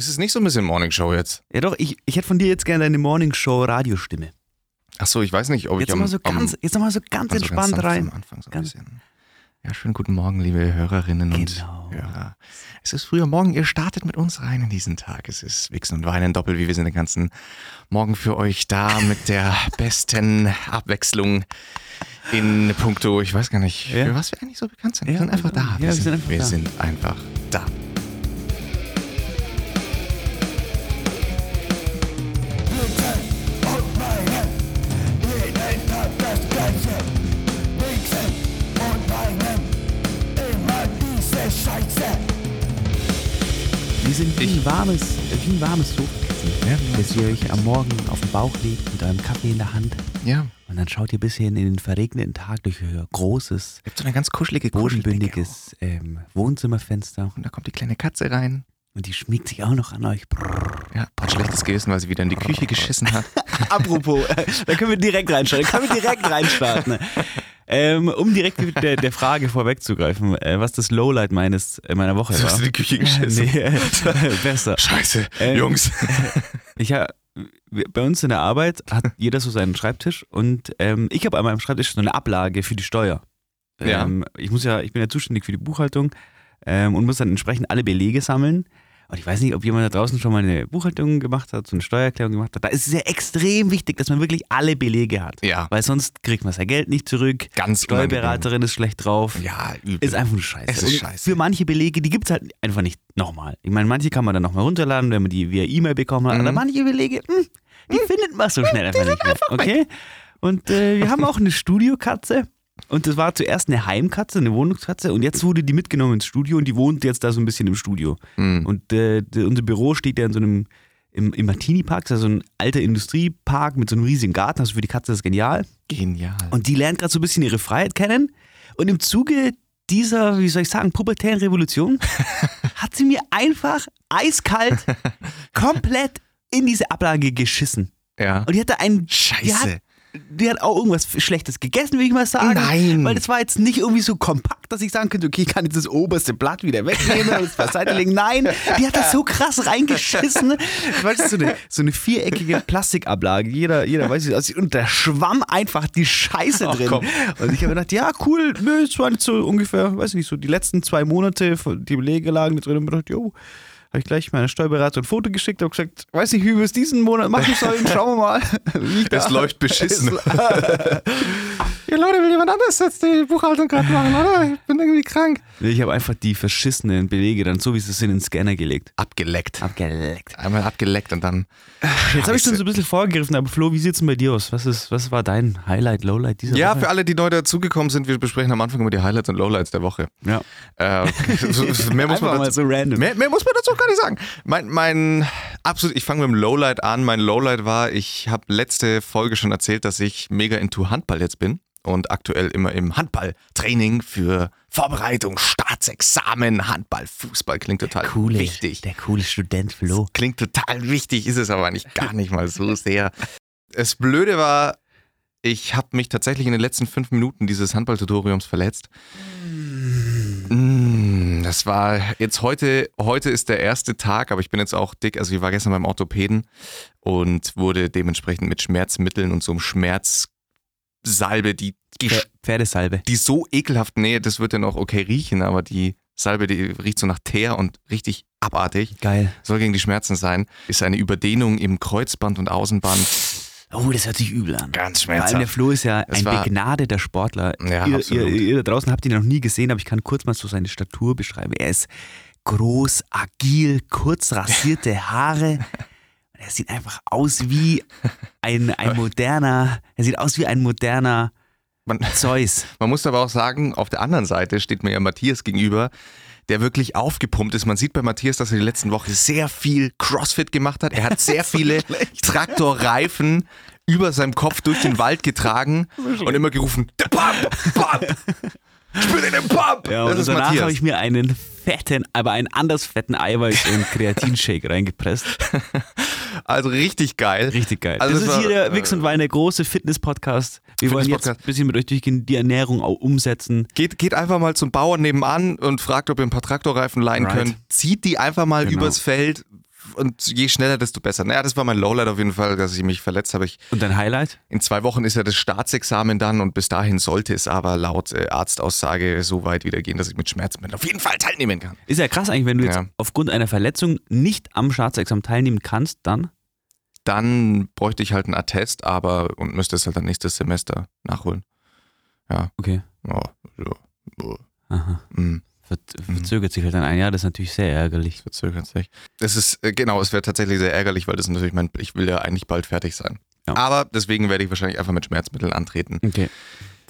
Ist es nicht so ein bisschen Morning Show jetzt? Ja doch, ich, ich hätte von dir jetzt gerne deine Morning Show Radiostimme. Ach so, ich weiß nicht, ob Jetzt ich am, nochmal so am, ganz, jetzt noch mal so ganz also entspannt sanft rein. Am Anfang so ein Ganz- bisschen. Ja, schönen guten Morgen, liebe Hörerinnen Genau. und Hörer. Es ist früher Morgen, ihr startet mit uns rein in diesen Tag. Es ist Wichsen und Weinen doppelt, wie wir sind den ganzen Morgen für euch da mit der besten Abwechslung in puncto, ich weiß gar nicht, Ja. für was wir eigentlich so bekannt sind. Wir Ja, sind einfach da. ja, wir sind einfach wir da. sind einfach da. Sind wie ein warmes, wie ein warmes Sofakissen, Ja, das ihr euch am Morgen auf den Bauch legt mit eurem Kaffee in der Hand. Ja, Und dann schaut ihr bis hin in den verregneten Tag durch euer großes, gibt so eine ganz kuschelige bodenbündiges ähm, Wohnzimmerfenster. Und da kommt die kleine Katze rein. Und die schmiegt sich auch noch an euch. Brrr. Ja, hat schlechtes Gewissen, weil sie wieder in die Küche geschissen hat. Apropos, äh, da können wir direkt reinstarten. Da können wir direkt reinstarten. Ähm, um direkt der, der Frage vorwegzugreifen, äh, was das Lowlight meines, äh, meiner Woche Du war. hast in die Küche geschissen. Nee, äh, besser. Scheiße, Ähm, Jungs. Ich ha, bei uns in der Arbeit hat jeder so seinen Schreibtisch und ähm, ich habe an meinem Schreibtisch so eine Ablage für die Steuer. Ja. Ähm, ich muss ja, ich bin ja zuständig für die Buchhaltung ähm, und muss dann entsprechend alle Belege sammeln. Und ich weiß nicht, ob jemand da draußen schon mal eine Buchhaltung gemacht hat, so eine Steuererklärung gemacht hat. Da ist es ja extrem wichtig, dass man wirklich alle Belege hat. Ja. Weil sonst kriegt man sein Geld nicht zurück. Ganz Steuerberaterin ist schlecht drauf. Ja, übel. Ist einfach nur scheiße. Es ist Und scheiße. Für manche Belege, die gibt es halt einfach nicht nochmal. Ich meine, manche kann man dann nochmal runterladen, wenn man die via E-Mail bekommen hat. Mhm. Aber manche Belege, hm, die findet man so schnell einfach nicht mehr. Okay? Und äh, wir haben auch eine Studiokatze. Und das war zuerst eine Heimkatze, eine Wohnungskatze. Und jetzt wurde die mitgenommen ins Studio und die wohnt jetzt da so ein bisschen im Studio. Mhm. Und äh, unser Büro steht ja in so einem, im, im Martini-Park, das ist ja so ein alter Industriepark mit so einem riesigen Garten. Also für die Katze ist das genial. Genial. Und die lernt gerade so ein bisschen ihre Freiheit kennen. Und im Zuge dieser, wie soll ich sagen, pubertären Revolution hat sie mir einfach eiskalt komplett in diese Ablage geschissen. ja. Und die hatte einen. Die Scheiße. hat, die hat auch irgendwas Schlechtes gegessen, will ich mal sagen. Nein. Weil das war jetzt nicht irgendwie so kompakt, dass ich sagen könnte, okay, ich kann jetzt das oberste Blatt wieder wegnehmen und es beiseite legen. Nein, die hat das so krass reingeschissen. Weißt du, so eine, so eine viereckige Plastikablage. Jeder, jeder weiß, wie es aussieht. Und da schwamm einfach die Scheiße Ach, drin. komm. Und ich habe gedacht, ja, cool, nö, es waren so ungefähr, weiß nicht, so die letzten zwei Monate, die Belege lagen da drin und ich gedacht, jo, habe ich gleich meiner Steuerberater ein Foto geschickt und gesagt, weiß nicht, wie wir es diesen Monat machen sollen, schauen wir mal. Es da- läuft beschissen. Ja, Leute, will jemand anders jetzt die Buchhaltung gerade machen, oder? Ich bin irgendwie krank. Ich habe einfach die verschissenen Belege dann so, wie sie sind, in den Scanner gelegt. Abgeleckt. Abgeleckt. Einmal abgeleckt und dann. Jetzt habe ich schon so ein bisschen vorgegriffen, aber Flo, wie sieht's denn bei dir aus? Was, ist, was war dein Highlight, Lowlight dieser Ja, Woche? für alle, die neu dazugekommen sind, wir besprechen am Anfang immer die Highlights und Lowlights der Woche. Ja. Äh, mehr, muss dazu, so random. mehr, mehr muss man dazu gar nicht sagen. Mein, mein absolut, ich fange mit dem Lowlight an. Mein Lowlight war, ich habe letzte Folge schon erzählt, dass ich mega into Handball jetzt bin und aktuell immer im Handballtraining für Vorbereitung, Staatsexamen, Handball, Fußball klingt total Coole, wichtig. Der coole Student Flo. Klingt total wichtig, ist es aber eigentlich gar nicht mal so sehr. Das Blöde war, ich habe mich tatsächlich in den letzten fünf Minuten dieses Handballtutoriums verletzt. Mm, Das war jetzt heute, heute ist der erste Tag, aber ich bin jetzt auch dick. Also ich war gestern beim Orthopäden und wurde dementsprechend mit Schmerzmitteln und so einem Schmerzsalbe, die, Pfer- Pferdesalbe. die so ekelhaft, nee, das wird ja noch okay riechen, aber die Salbe, die riecht so nach Teer und richtig abartig Geil. soll gegen die Schmerzen sein, ist eine Überdehnung im Kreuzband und Außenband. Oh, das hört sich übel an. Ganz Vor allem der Flo ist ja ein begnadeter Sportler. Ja, ihr, ihr, absolut. ihr da draußen habt ihn noch nie gesehen, aber ich kann kurz mal so seine Statur beschreiben. Er ist groß, agil, kurz rasierte Haare. Er sieht einfach aus wie ein, ein moderner, er sieht aus wie ein moderner Man, Zeus. man muss aber auch sagen, auf der anderen Seite steht mir ja Matthias gegenüber, der wirklich aufgepumpt ist. Man sieht bei Matthias, dass er die letzten Wochen sehr viel Crossfit gemacht hat. Er hat sehr viele Traktorreifen über seinem Kopf durch den Wald getragen und immer gerufen, der Pump, Pump, spür den Pump. Ja, und das ist danach habe ich mir einen fetten, aber einen anders fetten Eiweiß- und Kreatinshake reingepresst. Also richtig geil. Richtig geil. Also das es ist war, hier der Wix und Wein, der große Fitness-Podcast. Wir wollen jetzt ein bisschen mit euch durchgehen, die Ernährung auch umsetzen. Geht, geht einfach mal zum Bauern nebenan und fragt, ob ihr ein paar Traktorreifen leihen Right. könnt. Zieht die einfach mal Genau. übers Feld, und je schneller, desto besser. Naja, das war mein Lowlight auf jeden Fall, dass ich mich verletzt habe. Ich, Und dein Highlight? in zwei Wochen ist ja das Staatsexamen dann und bis dahin sollte es aber laut äh, Arztaussage so weit wieder gehen, dass ich mit Schmerzmitteln auf jeden Fall teilnehmen kann. Ist ja krass eigentlich, wenn du jetzt Ja. aufgrund einer Verletzung nicht am Staatsexamen teilnehmen kannst, dann? Dann bräuchte ich halt einen Attest, aber und müsste es halt dann nächstes Semester nachholen. Okay. Ja, ja, ja. Aha. Mm. Ver verzögert sich halt dann ein Jahr, das ist natürlich sehr ärgerlich. verzögert sich. Es ist, äh, genau, es wäre tatsächlich sehr ärgerlich, weil das ist natürlich mein, ich will ja eigentlich bald fertig sein. Ja. Aber deswegen werde ich wahrscheinlich einfach mit Schmerzmitteln antreten. Okay.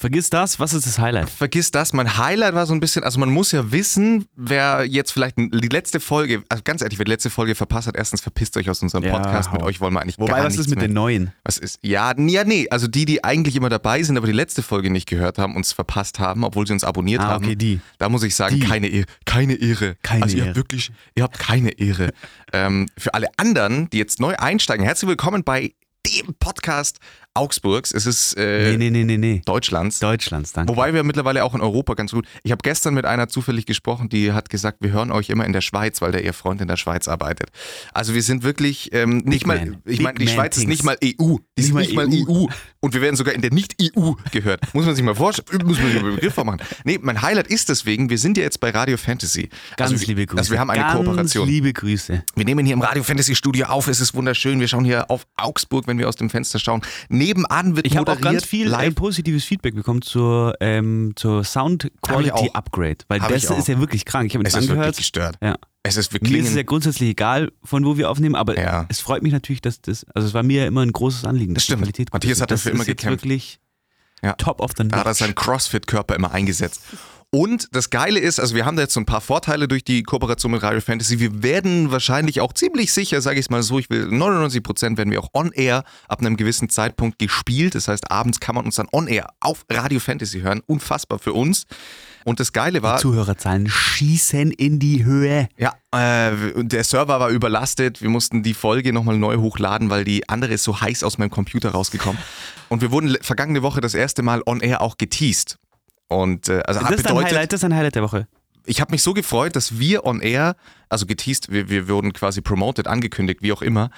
Vergiss das, was ist das Highlight? Vergiss das, mein Highlight war so ein bisschen, also man muss ja wissen, wer jetzt vielleicht die letzte Folge, also ganz ehrlich, wer die letzte Folge verpasst hat, erstens verpisst euch aus unserem Ja, Podcast, mit hau. euch wollen wir eigentlich Wobei, gar was ist mit mehr. den neuen? Was ist? Ja, nee, ja, nee, also die, die eigentlich immer dabei sind, aber die letzte Folge nicht gehört haben, uns verpasst haben, obwohl sie uns abonniert Ah, haben. okay, die. Da muss ich sagen, Die. keine Ehre. Keine Ehre. Keine also ihr Ehre. habt wirklich, ihr habt keine Ehre. ähm, für alle anderen, die jetzt neu einsteigen, herzlich willkommen bei dem Podcast Augsburgs. Es ist äh, Nee, nee, nee, nee, nee. Deutschlands. Deutschlands, danke. Wobei wir mittlerweile auch in Europa ganz gut. Ich habe gestern mit einer zufällig gesprochen, die hat gesagt, wir hören euch immer in der Schweiz, weil der ihr Freund in der Schweiz arbeitet. Also wir sind wirklich ähm, nicht mal, man. ich Big meine, die man Schweiz ist things. nicht mal EU. Die ist mal nicht mal EU. EU. Und wir werden sogar in der Nicht-EU gehört. Muss man sich mal vorstellen, muss man sich mal Begriff machen. Nee, mein Highlight ist deswegen, wir sind ja jetzt bei Radio Fantasy. Ganz also, liebe Grüße. Also wir haben eine Ganz Kooperation. liebe Grüße. Wir nehmen hier im Radio Fantasy Studio auf, es ist wunderschön. Wir schauen hier auf Augsburg, wenn wir aus dem Fenster schauen. Nebenan wird Ich habe auch moderiert ganz viel äh, live. positives Feedback bekommen zur, ähm, zur Sound ich Quality. Upgrade, weil Hab das ich ist ja wirklich krank. Ich habe Es das ist wirklich angehört. gestört. Ja. Es ist wir Mir ist es ja grundsätzlich egal, von wo wir aufnehmen, aber Ja. es freut mich natürlich, dass das, also es war mir immer ein großes Anliegen, dass Das stimmt. die Qualität Matthias hat dafür immer gekämpft. wirklich Ja. top of the Da hat er notch. seinen CrossFit-Körper immer eingesetzt. Und das Geile ist, also wir haben da jetzt so ein paar Vorteile durch die Kooperation mit Radio Fantasy. Wir werden wahrscheinlich auch ziemlich sicher, sage ich es mal so, ich will 99 Prozent werden wir auch on air ab einem gewissen Zeitpunkt gespielt. Das heißt, abends kann man uns dann on air auf Radio Fantasy hören. Unfassbar für uns. Und das Geile war, Zuhörerzahlen schießen in die Höhe. ja, äh, der Server war überlastet. Wir mussten die Folge nochmal neu hochladen, weil die andere ist so heiß aus meinem Computer rausgekommen. Und wir wurden vergangene Woche das erste Mal on air auch geteased. Und äh, also Das hat ist ein bedeutet, Highlight, das ist ein Highlight der Woche. ich habe mich so gefreut, dass wir on air, also geteased, wir, wir wurden quasi promoted, angekündigt, wie auch immer.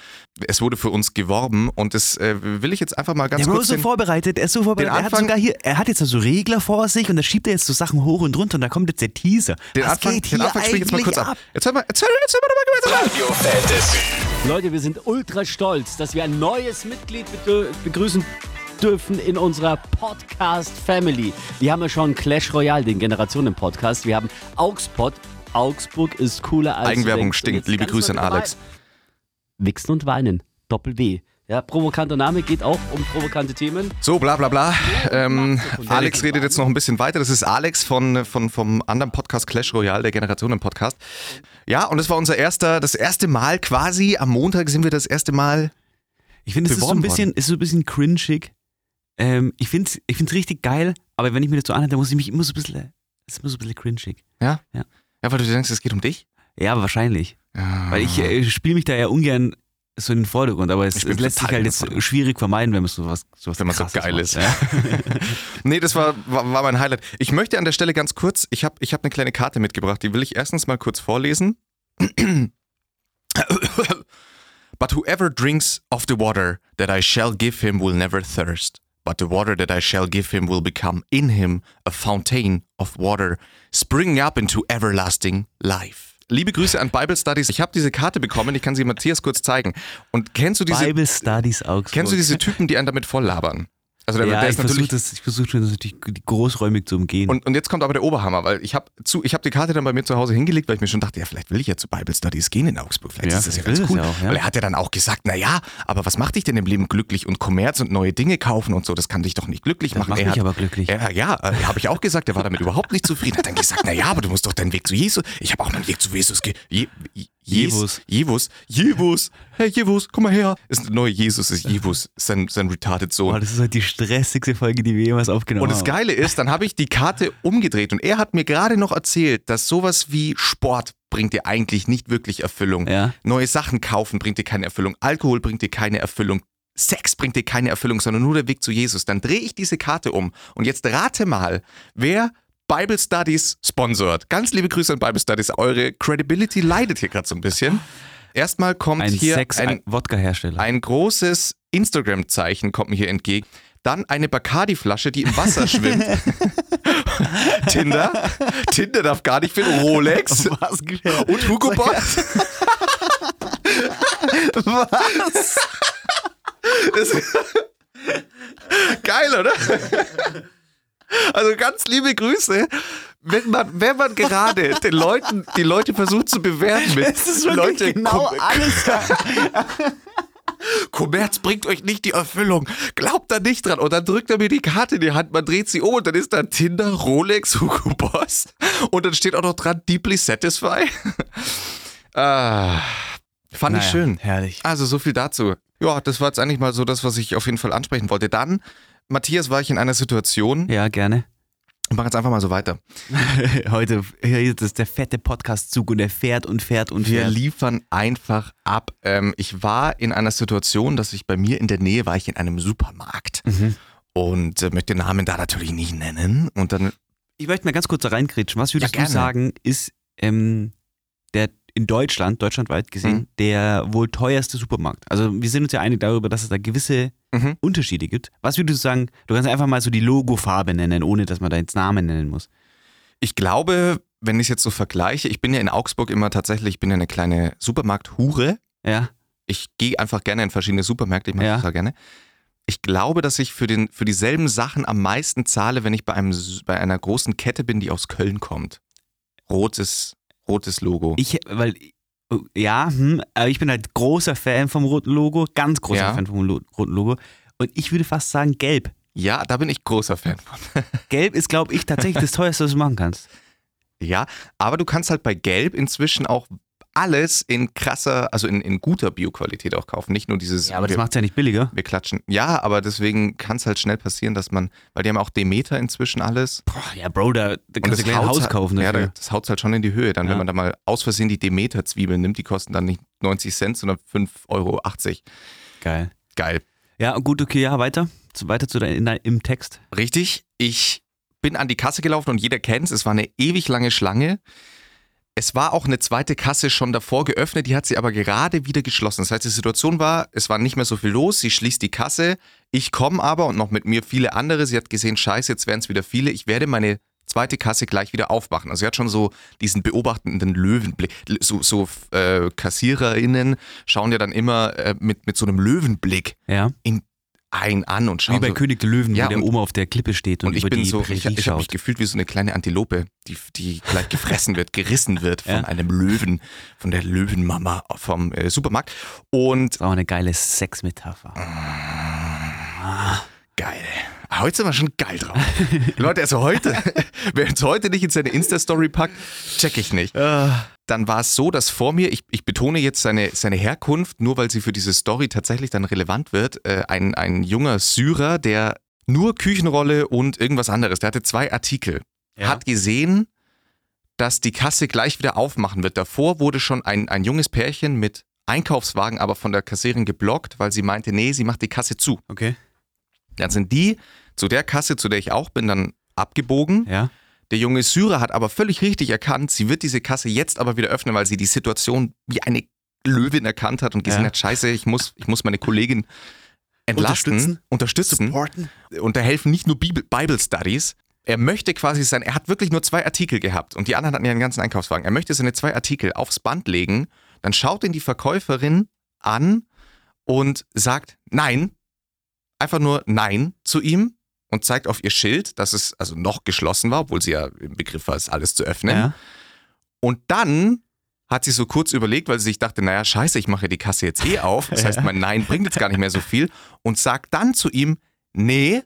Es wurde für uns geworben und das äh, will ich jetzt einfach mal ganz Der kurz. so den- vorbereitet, er ist so vorbereitet. Er hat sogar hier, er hat jetzt so Regler vor sich und da schiebt er jetzt so Sachen hoch und runter und da kommt jetzt der Teaser. den Was Anfang, geht den hier Anfang spiele ich jetzt mal eigentlich kurz ab. Jetzt hör mal, jetzt hör, jetzt hör mal dabei gemeinsam an. Radio Fantasy. Leute, wir sind ultra stolz, dass wir ein neues Mitglied begrüßen dürfen in unserer Podcast-Family. Wir haben ja schon Clash Royale, den Generationen-Podcast. Wir haben Augsburg. Augsburg ist cooler als Eigenwerbung stinkt. Liebe Grüße an Alex. Wichsen und Weinen. Doppel-W. Ja, provokanter Name geht auch um provokante Themen. So, bla bla bla. Ähm, Alex redet jetzt noch ein bisschen weiter. Das ist Alex von, von, vom anderen Podcast Clash Royale, der Generationen-Podcast. Ja, und das war unser erster, das erste Mal quasi. Am Montag sind wir das erste Mal. Ich finde, es ist so ein bisschen, ist so ein bisschen cringig. Ähm, ich finde es ich find's richtig geil, aber wenn ich mir das so anhöre, dann muss ich mich immer so ein bisschen, ist immer so ein bisschen cringig. Ja? Ja. Ja, weil du denkst, es geht um dich? Ja, wahrscheinlich. Ja. Weil ich äh, spiele mich da ja ungern so in den Vordergrund, aber es, es lässt sich halt jetzt schwierig vermeiden, wenn man sowas, sowas Wenn man so geil macht, ist. Ja. Nee, das war, war, war mein Highlight. Ich möchte an der Stelle ganz kurz, ich habe ich hab eine kleine Karte mitgebracht, die will ich erstens mal kurz vorlesen. But whoever drinks of the water that I shall give him will never thirst. But the water that I shall give him will become in him a fountain of water, springing up into everlasting life. Liebe Grüße an Bible Studies. Ich habe diese Karte bekommen, ich kann sie Matthias kurz zeigen. Und kennst du diese, Bible Studies Augsburg. kennst du diese Typen, die einen damit voll labern? Also der, ja, der ich natürlich versuche das, ich versuche das natürlich großräumig zu umgehen. Und, und jetzt kommt aber der Oberhammer, weil ich habe ich hab die Karte dann bei mir zu Hause hingelegt, weil ich mir schon dachte, ja, vielleicht will ich ja zu Bible Studies gehen in Augsburg. Vielleicht Ja, ist das ja ganz cool. ja auch. Weil er hat ja dann auch gesagt, na ja, aber was macht dich denn im Leben glücklich und Kommerz und neue Dinge kaufen und so, das kann dich doch nicht glücklich Das machen. macht er mich hat, aber glücklich. Ja, ja, äh, habe ich auch gesagt, er war damit überhaupt nicht zufrieden. Hat dann gesagt, na ja, aber du musst doch deinen Weg zu Jesus. Ich habe auch meinen Weg zu Jesus ge Je Je Jevus. Jevus. Jevus. Hey Jevus, komm mal her. Ist ein neuer Jesus, ist Jevus, sein, sein retarded Sohn. Boah, das ist halt die stressigste Folge, die wir jemals aufgenommen Und das haben. Geile ist, dann habe ich die Karte umgedreht und er hat mir gerade noch erzählt, dass sowas wie Sport bringt dir eigentlich nicht wirklich Erfüllung. Ja. Neue Sachen kaufen bringt dir keine Erfüllung. Alkohol bringt dir keine Erfüllung. Sex bringt dir keine Erfüllung, sondern nur der Weg zu Jesus. Dann drehe ich diese Karte um. Und jetzt rate mal, wer Bible Studies sponsort. Ganz liebe Grüße an Bible Studies. Eure Credibility leidet hier gerade so ein bisschen. Erstmal kommt Ein hier Sex, ein, ein Wodka-Hersteller. ein großes Instagram-Zeichen kommt mir hier entgegen. Dann eine Bacardi-Flasche, die im Wasser schwimmt. Tinder. Tinder darf gar nicht finden. Rolex. Was? Und Hugo Boss. Was? Das- Geil, oder? Also ganz liebe Grüße. Wenn man, wenn man gerade den Leuten, die Leute versucht zu bewerten mit Es ist Leute, genau alles. Kommerz bringt euch nicht die Erfüllung. Glaubt da nicht dran. Und dann drückt er mir die Karte in die Hand, man dreht sie um und dann ist da Tinder, Rolex, Hugo Boss. Und dann steht auch noch dran, deeply satisfy. ah, fand ich Naja, schön. Herrlich. Also so viel dazu. Ja, das war jetzt eigentlich mal so das, was ich auf jeden Fall ansprechen wollte. Dann, Matthias, war ich in einer Situation, Ja, gerne. Ich mache jetzt einfach mal so weiter. Heute hier ist der fette Podcast-Zug und der fährt und fährt und Wir fährt. liefern einfach ab. Ähm, ich war in einer Situation, dass ich bei mir in der Nähe war, ich in einem Supermarkt. Mhm. Und äh, möchte den Namen da natürlich nicht nennen. Und dann, Ich möchte mal ganz kurz da reingrätschen. Was würdest Ja, du sagen, ist ähm, der in Deutschland, deutschlandweit gesehen, Mhm. der wohl teuerste Supermarkt? Also wir sind uns ja einig darüber, dass es da gewisse Mhm. Unterschiede gibt. Was würdest du sagen, du kannst einfach mal so die Logofarbe nennen, ohne dass man da jetzt Namen nennen muss. ich glaube, wenn ich es jetzt so vergleiche, ich bin ja in Augsburg immer tatsächlich, ich bin ja eine kleine Supermarkthure. Ja, Ich gehe einfach gerne in verschiedene Supermärkte, ich mache Ja. das total gerne. Ich glaube, dass ich für, den, für dieselben Sachen am meisten zahle, wenn ich bei, einem, bei einer großen Kette bin, die aus Köln kommt. Rotes, rotes Logo. ich, weil, ja, hm, aber ich bin halt großer Fan vom roten Logo, ganz großer Ja. Fan vom Lo roten Logo. Und ich würde fast sagen, gelb. ja, da bin ich großer Fan von. Gelb ist, glaube ich, tatsächlich das teuerste, was du machen kannst. Ja, aber du kannst halt bei Gelb inzwischen auch alles in krasser, also in, in guter Bioqualität auch kaufen. Nicht nur dieses, Ja, aber das macht es ja nicht billiger. wir klatschen. Ja, aber deswegen kann es halt schnell passieren, dass man, weil die haben auch Demeter inzwischen alles. Boah, ja, Bro, da, da kannst du gleich ein Haus halt, kaufen Ja, dafür. da- das haut halt schon in die Höhe. Dann, Ja. wenn man da mal aus Versehen die Demeter-Zwiebeln nimmt, die kosten dann nicht 90 Cent, sondern 5,80 Euro. Geil. Geil. Ja, gut, okay, ja, weiter. Weiter zu dein, in dein, im Text. Richtig, ich bin an die Kasse gelaufen und jeder kennt es. Es war eine ewig lange Schlange. Es war auch eine zweite Kasse schon davor geöffnet, die hat sie aber gerade wieder geschlossen. Das heißt, die Situation war, es war nicht mehr so viel los, sie schließt die Kasse, ich komme aber und noch mit mir viele andere. Sie hat gesehen, scheiße, jetzt werden es wieder viele, ich werde meine zweite Kasse gleich wieder aufmachen. Also sie hat schon so diesen beobachtenden Löwenblick. So, so äh, KassiererInnen schauen ja dann immer äh, mit, mit so einem Löwenblick Ja. in ein an und Wie schauen bei so, König der Löwen, Ja, wo der Oma auf der Klippe steht und, und ich über bin die so, Prärie ich, ich habe mich gefühlt wie so eine kleine Antilope, die, die gleich gefressen wird, gerissen wird von Ja. einem Löwen, von der Löwenmama vom äh, Supermarkt. Und Das auch eine geile Sexmetapher. Geil. Heute sind wir schon geil drauf. Leute, also heute, wer uns heute nicht in seine Insta-Story packt, check ich nicht. Dann war es so, dass vor mir, ich, ich betone jetzt seine, seine Herkunft, nur weil sie für diese Story tatsächlich dann relevant wird, äh, ein, ein junger Syrer, der nur Küchenrolle und irgendwas anderes, der hatte zwei Artikel. Ja. hat gesehen, dass die Kasse gleich wieder aufmachen wird. Davor wurde schon ein, ein junges Pärchen mit Einkaufswagen aber von der Kassierin geblockt, weil sie meinte, nee, sie macht die Kasse zu. Okay. Dann sind die zu der Kasse, zu der ich auch bin, dann abgebogen. Ja. Der junge Syrer hat aber völlig richtig erkannt, sie wird diese Kasse jetzt aber wieder öffnen, weil sie die Situation wie eine Löwin erkannt hat und gesehen Ja. hat, scheiße, ich muss, ich muss meine Kollegin entlasten, Unterstützen. unterstützen. Und da helfen nicht nur Bibel, Bible Studies. Er möchte quasi sein, er hat wirklich nur zwei Artikel gehabt und die anderen hatten ja einen ganzen Einkaufswagen. Er möchte seine zwei Artikel aufs Band legen, dann schaut ihn die Verkäuferin an und sagt Nein, einfach nur Nein zu ihm und zeigt auf ihr Schild, dass es also noch geschlossen war, obwohl sie ja im Begriff war, es alles zu öffnen. Ja. Und dann hat sie so kurz überlegt, weil sie sich dachte, naja, scheiße, ich mache die Kasse jetzt eh auf. Das heißt, mein Nein bringt jetzt gar nicht mehr so viel. Und sagt dann zu ihm, nee.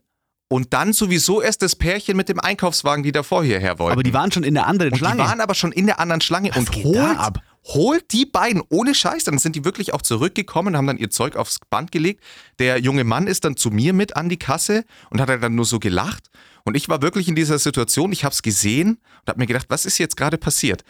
Und dann sowieso erst das Pärchen mit dem Einkaufswagen, die davor hierher wollten. Aber die waren schon in der anderen und Schlange. die waren aber schon in der anderen Schlange Was und holt, ab? holt die beiden ohne Scheiß. Dann sind die wirklich auch zurückgekommen, haben dann ihr Zeug aufs Band gelegt. Der junge Mann ist dann zu mir mit an die Kasse und hat dann nur so gelacht. Und ich war wirklich in dieser Situation, ich habe es gesehen und habe mir gedacht, was ist jetzt gerade passiert?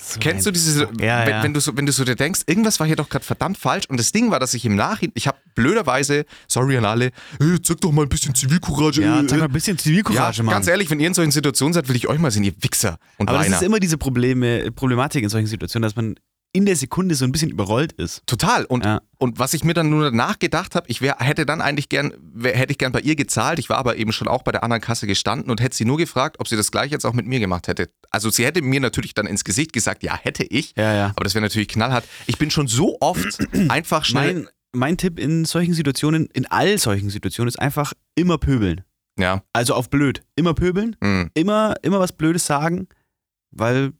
So Kennst du diese. Ja, wenn, ja. wenn, du so, wenn du so dir denkst, irgendwas war hier doch gerade verdammt falsch und das Ding war, dass ich im Nachhinein, ich habe blöderweise, sorry an alle, hey, zeig doch mal ein bisschen Zivilcourage. ja, äh, zeig mal ein bisschen Zivilcourage, ja, Mann. ganz ehrlich, wenn ihr in solchen Situationen seid, will ich euch mal sehen, ihr Wichser und Aber das Weiner. ist immer diese Probleme, Problematik in solchen Situationen, dass man in der Sekunde so ein bisschen überrollt ist. Total. Und, Ja. und was ich mir dann nur danach gedacht habe, ich wär, hätte dann eigentlich gern, wär, hätte ich gern bei ihr gezahlt. Ich war aber eben schon auch bei der anderen Kasse gestanden und hätte sie nur gefragt, ob sie das gleich jetzt auch mit mir gemacht hätte. Also sie hätte mir natürlich dann ins Gesicht gesagt, ja, hätte ich. Ja, ja. Aber das wäre natürlich knallhart. Ich bin schon so oft einfach schnell. Mein, mein Tipp in solchen Situationen, in all solchen Situationen, ist einfach immer pöbeln. ja. Also auf blöd. Immer pöbeln, hm. immer, immer was Blödes sagen, weil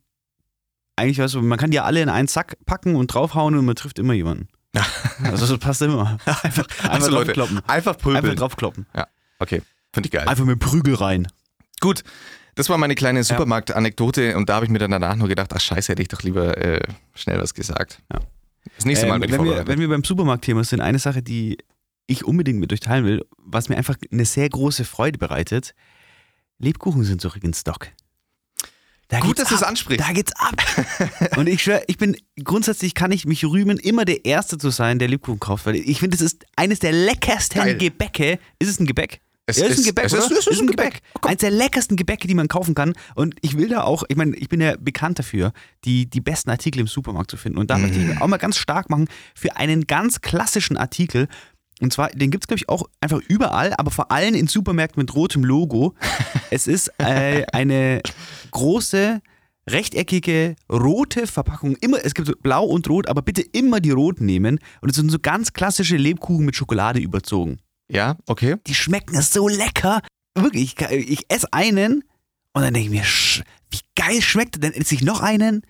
eigentlich, weißt du, man kann die ja alle in einen Sack packen und draufhauen und man trifft immer jemanden. Also das passt immer. Einfach, einfach Also Leute, draufkloppen. einfach prügeln. Einfach draufkloppen. Okay, finde ich geil. Einfach mit Prügel rein. Gut, das war meine kleine Supermarkt-Anekdote und da habe ich mir dann danach nur gedacht, ach scheiße, hätte ich doch lieber äh, schnell was gesagt. Ja. Das nächste Mal Ähm, bin ich wenn, wir, wenn wir beim Supermarktthema sind, eine Sache, die ich unbedingt mit euch teilen will, was mir einfach eine sehr große Freude bereitet, Lebkuchen sind zurück in Stock. Da Gut, dass du es ansprichst. Da geht's ab. Und ich schwöre, ich bin grundsätzlich kann ich mich rühmen, immer der Erste zu sein, der Lebkuchen kauft, weil ich finde, das ist eines der leckersten Geil. Gebäcke. Ist es ein Gebäck? Es ja, ist ist- ein Gebäck, es ist- es ist ein Gebäck. Eines der leckersten Gebäcke, die man kaufen kann. Und ich will da auch, ich meine, ich bin ja bekannt dafür, die, die besten Artikel im Supermarkt zu finden. Und da möchte ich mich auch mal ganz stark machen für einen ganz klassischen Artikel. Und zwar, den gibt es, glaube ich, auch einfach überall, aber vor allem in Supermärkten mit rotem Logo. es ist äh, eine große, rechteckige, rote Verpackung. Immer, es gibt blau und rot, aber bitte immer die roten nehmen. Und es sind so ganz klassische Lebkuchen mit Schokolade überzogen. ja, okay. Die schmecken so lecker. Wirklich, ich, ich esse einen und dann denke ich mir, wie geil schmeckt der? Dann esse ich noch einen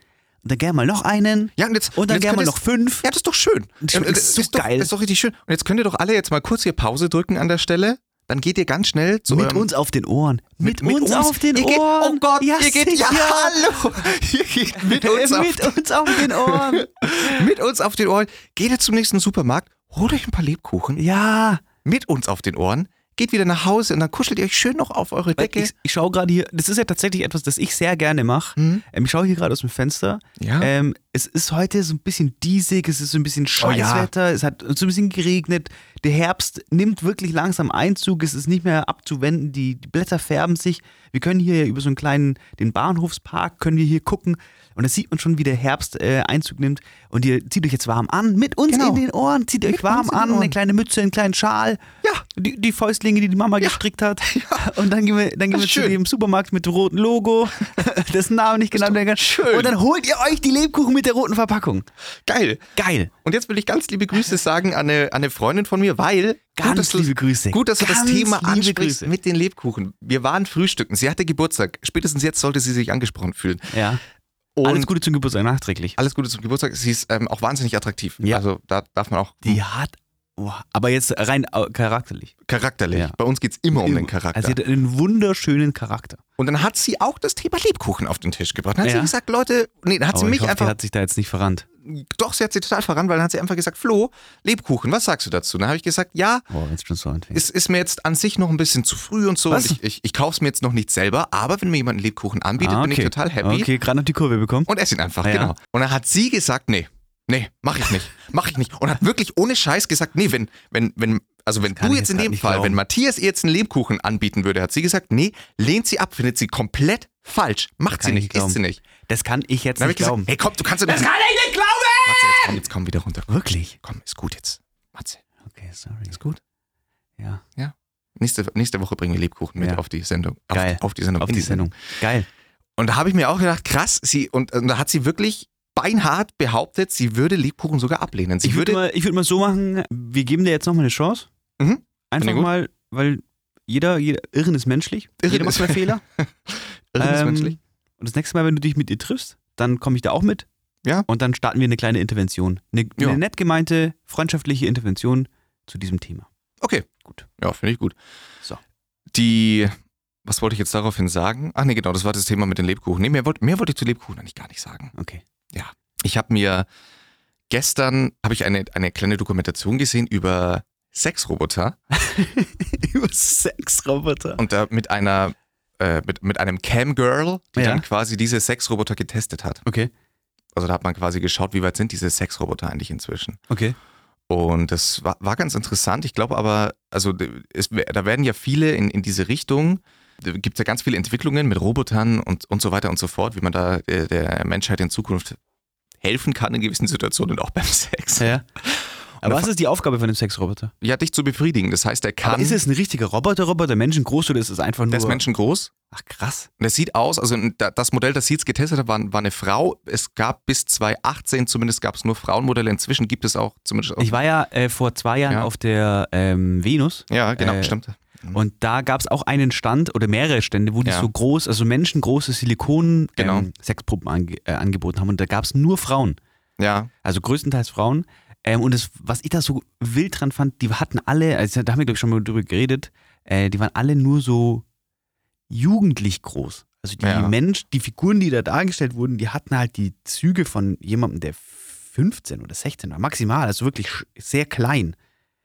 dann gerne mal noch einen Ja, und jetzt, und dann jetzt gerne mal noch fünf. Ja, das ist doch schön. Das Ja, ist das so ist doch, geil. Das ist doch richtig schön. Und jetzt könnt ihr doch alle jetzt mal kurz hier Pause drücken an der Stelle. Dann geht ihr ganz schnell zu mit uns auf den Ohren. Mit, mit uns, uns. auf den Ihr geht- Ohren. oh Gott, ja, ihr geht- ja, hallo. Ihr geht mit uns auf- mit uns auf den Ohren. mit uns auf den Ohren. Geht ihr zum nächsten Supermarkt, holt euch ein paar Lebkuchen Ja. mit uns auf den Ohren, geht wieder nach Hause und dann kuschelt ihr euch schön noch auf eure Decke. Ich, ich schaue gerade hier, das ist ja tatsächlich etwas, das ich sehr gerne mache. Mhm. Ähm, ich schaue hier gerade aus dem Fenster. Ja. Ähm, es ist heute so ein bisschen diesig, es ist so ein bisschen Oh ja. Scheißwetter, es hat so ein bisschen geregnet. Der Herbst nimmt wirklich langsam Einzug, es ist nicht mehr abzuwenden, die, die Blätter färben sich. Wir können hier über so einen kleinen, den Bahnhofspark, können wir hier gucken und da sieht man schon, wie der Herbst äh, Einzug nimmt. Und ihr zieht euch jetzt warm an, mit uns Genau. in den Ohren, zieht euch Mit warm in den an, eine kleine Mütze, einen kleinen Schal. Ja. Die, die Fäustlinge, die die Mama gestrickt hat. Und dann gehen wir, dann gehen wir zu dem Supermarkt mit dem roten Logo, dessen Namen nicht genannt werden kann. schön. Und dann holt ihr euch die Lebkuchen mit der roten Verpackung. Geil. Geil. Und jetzt will ich ganz liebe Grüße sagen an eine, an eine Freundin von mir, weil. Ganz gut, dass du, liebe Grüße. Gut, dass du das Thema ansprichst Grüße. mit den Lebkuchen. Wir waren frühstücken. Sie hatte Geburtstag. Spätestens jetzt sollte sie sich angesprochen fühlen. Ja. Und Alles Gute zum Geburtstag nachträglich. alles Gute zum Geburtstag. Sie ist ähm, auch wahnsinnig attraktiv. Ja. Also da darf man auch Die hat. Oh, aber jetzt rein äh, charakterlich. charakterlich. Ja. Bei uns geht es immer um den Charakter. Also sie hat einen wunderschönen Charakter. und dann hat sie auch das Thema Lebkuchen auf den Tisch gebracht. Dann hat Ja. sie gesagt, Leute, nee, dann hat aber sie ich mich hoffe, einfach, die hat sich da jetzt nicht verrannt. Doch, sie hat sie total verrannt, weil dann hat sie einfach gesagt, Flo, Lebkuchen, was sagst du dazu? Dann habe ich gesagt, ja, Oh, es ist mir jetzt an sich noch ein bisschen zu früh und so. Und ich ich, ich kaufe es mir jetzt noch nicht selber, aber wenn mir jemand einen Lebkuchen anbietet, Ah, bin ich total happy Okay, gerade noch die Kurve bekommen. und esse ihn einfach, Ja. genau. Und dann hat sie gesagt, nee, nee, mach ich nicht, mach ich nicht. Und hat wirklich ohne Scheiß gesagt, nee, wenn, wenn, wenn, also wenn du jetzt in dem Fall, glauben. wenn Matthias ihr jetzt einen Lebkuchen anbieten würde, hat sie gesagt, nee, lehnt sie ab, findet sie komplett falsch, macht sie nicht, nicht isst sie nicht. Das kann ich jetzt nicht ich gesagt, glauben. hey komm, du kannst doch nicht. Das kann ich nicht glauben! Komm, jetzt komm wieder runter. Wirklich? Komm, ist gut jetzt. Matze, Okay, sorry. ist gut. Ja, Nächste, nächste Woche bringen wir Lebkuchen mit Ja. auf die Sendung. Auf, Geil. Auf die Sendung. auf die Sendung. Geil. Und da habe ich mir auch gedacht, krass, sie, und, und da hat sie wirklich beinhart behauptet, sie würde Lebkuchen sogar ablehnen. Sie Ich würde mal, ich würd mal so machen, wir geben dir jetzt nochmal eine Chance. Mhm. Einfach mal, weil jeder, jeder, Irren ist menschlich. Irren jeder ist- macht mal Fehler. Irren ist Ähm, menschlich. Und das nächste Mal, wenn du dich mit ihr triffst, dann komme ich da auch mit. Ja. Und dann starten wir eine kleine Intervention. Eine, Ja. eine nett gemeinte, freundschaftliche Intervention zu diesem Thema. Okay, Gut. Ja, finde ich gut. So. Die, was wollte ich jetzt daraufhin sagen? Ach nee, genau, das war das Thema mit den Lebkuchen. Nee, mehr, wollte- mehr wollte ich zu Lebkuchen eigentlich gar nicht sagen. Okay. Ich habe mir gestern habe ich eine, eine kleine Dokumentation gesehen über Sexroboter Über Sexroboter. und da mit einer äh, mit, mit einem Camgirl, die Ja. dann quasi diese Sexroboter getestet hat. Okay. Also da hat man quasi geschaut, wie weit sind diese Sexroboter eigentlich inzwischen. Okay. Und das war, war ganz interessant. Ich glaube aber, also es, da werden ja viele in, in diese Richtung, gibt es ja ganz viele Entwicklungen mit Robotern und, und so weiter und so fort, wie man da äh, der Menschheit in Zukunft helfen kann in gewissen Situationen, auch beim Sex. Ja. Aber was ist die Aufgabe von dem Sexroboter? Ja, dich zu befriedigen. Das heißt, er kann. Aber ist es ein richtiger Roboter-Roboter, menschengroß oder ist es einfach nur... der ist menschengroß. Ach krass. Das sieht aus, also da- das Modell, das sie jetzt getestet hat, war, war eine Frau. Es gab bis 2018 zumindest gab es nur Frauenmodelle. Inzwischen gibt es auch zumindest auch. Ich war ja äh, vor zwei Jahren Ja. auf der ähm, Venus ja, genau, äh, stimmt. und da gab es auch einen Stand oder mehrere Stände, wo die Ja. so groß, also menschengroße Silikon Genau. ähm, ange äh, angeboten haben und da gab es nur Frauen. Ja, Also größtenteils Frauen. Ähm, und das, was ich da so wild dran fand, die hatten alle, also da haben wir glaube ich schon mal drüber geredet, äh, die waren alle nur so jugendlich groß. Also die Ja. Mensch, die Figuren, die da dargestellt wurden, die hatten halt die Züge von jemandem, der 15 oder 16 war, maximal, also wirklich sehr klein.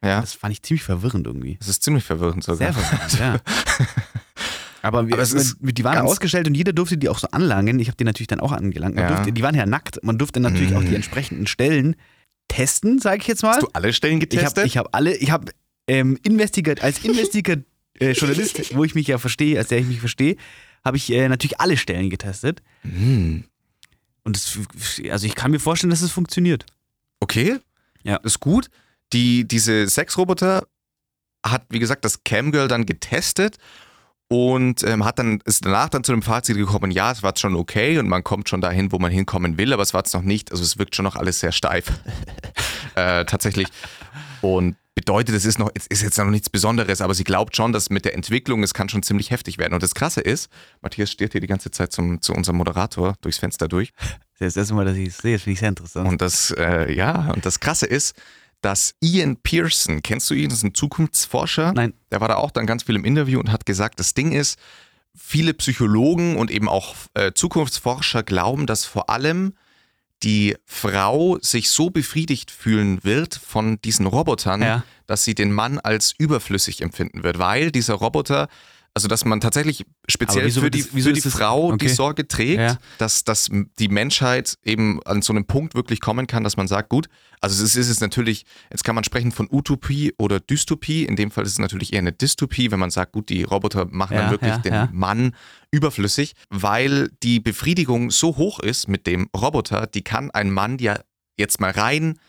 ja. Das fand ich ziemlich verwirrend irgendwie. Das ist ziemlich verwirrend sogar. Sehr verwirrend, ja. Aber, wir, Aber ist die waren ausgestellt und jeder durfte die auch so anlangen. Ich habe die natürlich dann auch angelangt. Man Ja. durfte, die waren ja nackt. Man durfte natürlich auch die entsprechenden Stellen testen, sage ich jetzt mal. Hast du alle Stellen Ich getestet? habe ich hab alle, ich habe ähm, investigat, als Investigator äh, Journalist, wo ich mich ja verstehe, als der ich mich verstehe, habe ich äh, natürlich alle Stellen getestet. Hm. Und das, also ich kann mir vorstellen, dass es funktioniert. Okay. Ja. Ist gut. Die, diese Sexroboter hat, wie gesagt, das Camgirl dann getestet und ähm, hat dann, ist danach dann zu dem Fazit gekommen, ja, es war schon okay und man kommt schon dahin, wo man hinkommen will, aber es war jetzt noch nicht, also es wirkt schon noch alles sehr steif. äh, tatsächlich. Und bedeutet, es ist noch, es ist jetzt noch nichts Besonderes, aber sie glaubt schon, dass mit der Entwicklung, es kann schon ziemlich heftig werden. Und das Krasse ist, Matthias steht hier die ganze Zeit zum, zu unserem Moderator durchs Fenster durch. Das ist das erste Mal, dass ich es sehe, das finde ich sehr interessant. Und das, äh, ja, und das Krasse ist, dass Ian Pearson, kennst du ihn? Das ist ein Zukunftsforscher. Nein. Der war da auch dann ganz viel im Interview und hat gesagt, das Ding ist, viele Psychologen und eben auch äh, Zukunftsforscher glauben, dass vor allem die Frau sich so befriedigt fühlen wird von diesen Robotern, Ja. dass sie den Mann als überflüssig empfinden wird, weil dieser Roboter, also dass man tatsächlich speziell wieso für die, das- für die Frau die okay. Sorge trägt, Ja. dass, dass die Menschheit eben an so einem Punkt wirklich kommen kann, dass man sagt, gut, also es ist es natürlich, jetzt kann man sprechen von Utopie oder Dystopie, in dem Fall ist es natürlich eher eine Dystopie, wenn man sagt, gut, die Roboter machen Ja, dann wirklich ja, den. Mann überflüssig, weil die Befriedigung so hoch ist mit dem Roboter, die kann ein Mann ja jetzt mal rein,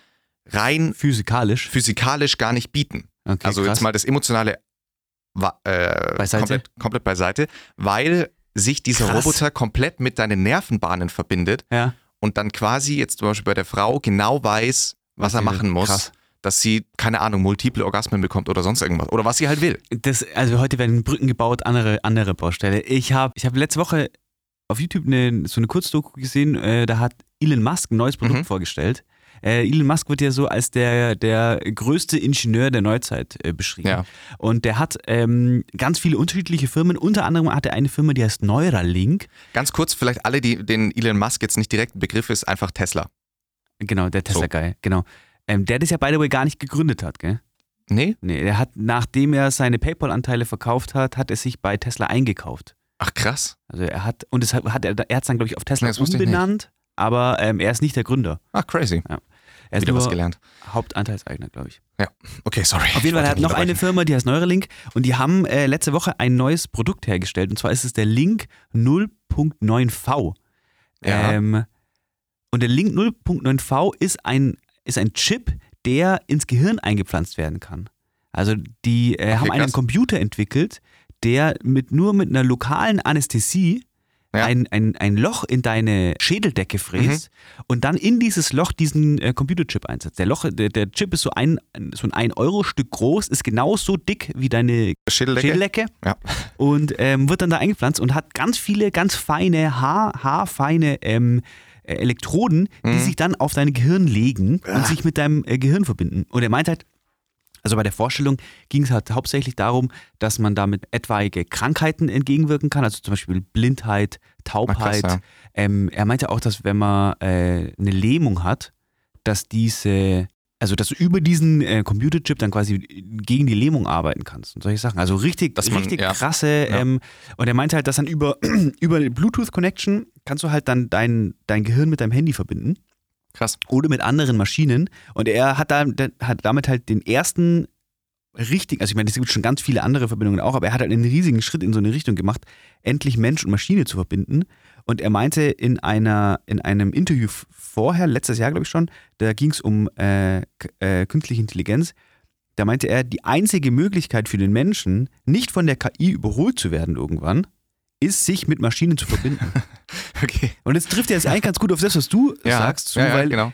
rein Physikalisch. physikalisch gar nicht bieten. Okay, also krass. jetzt mal das Emotionale äh, Beiseite? Komplett, komplett beiseite, weil sich dieser Krass. Roboter komplett mit deinen Nervenbahnen verbindet Ja. und dann quasi jetzt zum Beispiel bei der Frau genau weiß, was, Was er machen will. muss, Krass. dass sie, keine Ahnung, multiple Orgasmen bekommt oder sonst irgendwas. Oder was sie halt will. Das, also heute werden Brücken gebaut, andere, andere Baustelle. Ich habe ich hab letzte Woche auf YouTube eine, so eine Kurzdoku gesehen, äh, da hat Elon Musk ein neues Produkt Mhm. vorgestellt. Äh, Elon Musk wird ja so als der, der größte Ingenieur der Neuzeit äh, beschrieben. Ja. Und der hat ähm, ganz viele unterschiedliche Firmen. Unter anderem hat er eine Firma, die heißt Neuralink. Ganz kurz, vielleicht alle, die den Elon Musk jetzt nicht direkt ein Begriff ist, einfach Tesla. Genau, der So. Tesla-Guy. Genau. Ähm, der das ja by the way gar nicht gegründet hat, gell? Nee? Nee, er hat, nachdem er seine PayPal-Anteile verkauft hat, hat er sich bei Tesla eingekauft. Ach krass. Also er hat, und das hat, hat er, er hat es dann, glaube ich, auf Tesla Nee, umbenannt, aber ähm, er ist nicht der Gründer. Ach crazy. Er ist Wieder was gelernt. Hauptanteilseigner, glaube ich. Okay, sorry. Auf jeden Fall, hat noch eine Firma, die heißt Neuralink und die haben äh, letzte Woche ein neues Produkt hergestellt und zwar ist es der Link 0.9V. Ja. Ähm, und der Link 0.9V ist ein, ist ein Chip, der ins Gehirn eingepflanzt werden kann. Also die äh, haben einen krass. Computer entwickelt, der mit nur mit einer lokalen Anästhesie Ja. ein, ein, ein Loch in deine Schädeldecke fräst und dann in dieses Loch diesen äh, Computerchip einsetzt. Der, Loch, der, der Chip ist so ein, so ein 1-Euro-Stück groß, ist genauso dick wie deine Schädeldecke? Schädeldecke Ja. und ähm, wird dann da eingepflanzt und hat ganz viele, ganz feine, haar, haarfeine ähm, äh, Elektroden, die Mhm. sich dann auf dein Gehirn legen Ah. und sich mit deinem äh, Gehirn verbinden. Und er meint halt, also bei der Vorstellung ging es halt hauptsächlich darum, dass man damit etwaige Krankheiten entgegenwirken kann, also zum Beispiel Blindheit, Taubheit. Krass, ja. ähm, er meinte auch, dass wenn man äh, eine Lähmung hat, dass diese, also dass du über diesen äh, Computerchip dann quasi gegen die Lähmung arbeiten kannst und solche Sachen. Also richtig, Dass man- richtig ja. krasse. Ja. Ähm, und er meinte halt, dass dann über, über eine Bluetooth-Connection kannst du halt dann dein, dein Gehirn mit deinem Handy verbinden Krass. oder mit anderen Maschinen. Und er hat, da, hat damit halt den ersten richtig, also ich meine, es gibt schon ganz viele andere Verbindungen auch, aber er hat halt einen riesigen Schritt in so eine Richtung gemacht, endlich Mensch und Maschine zu verbinden. Und er meinte in einer, in einem Interview vorher, letztes Jahr glaube ich schon, da ging es um äh, äh, künstliche Intelligenz. Da meinte er, die einzige Möglichkeit für den Menschen, nicht von der KI überholt zu werden irgendwann, ist, sich mit Maschinen zu verbinden. Okay. Und das trifft ja jetzt eigentlich ganz gut auf das, was du Ja, sagst, zu, ja, ja, weil genau.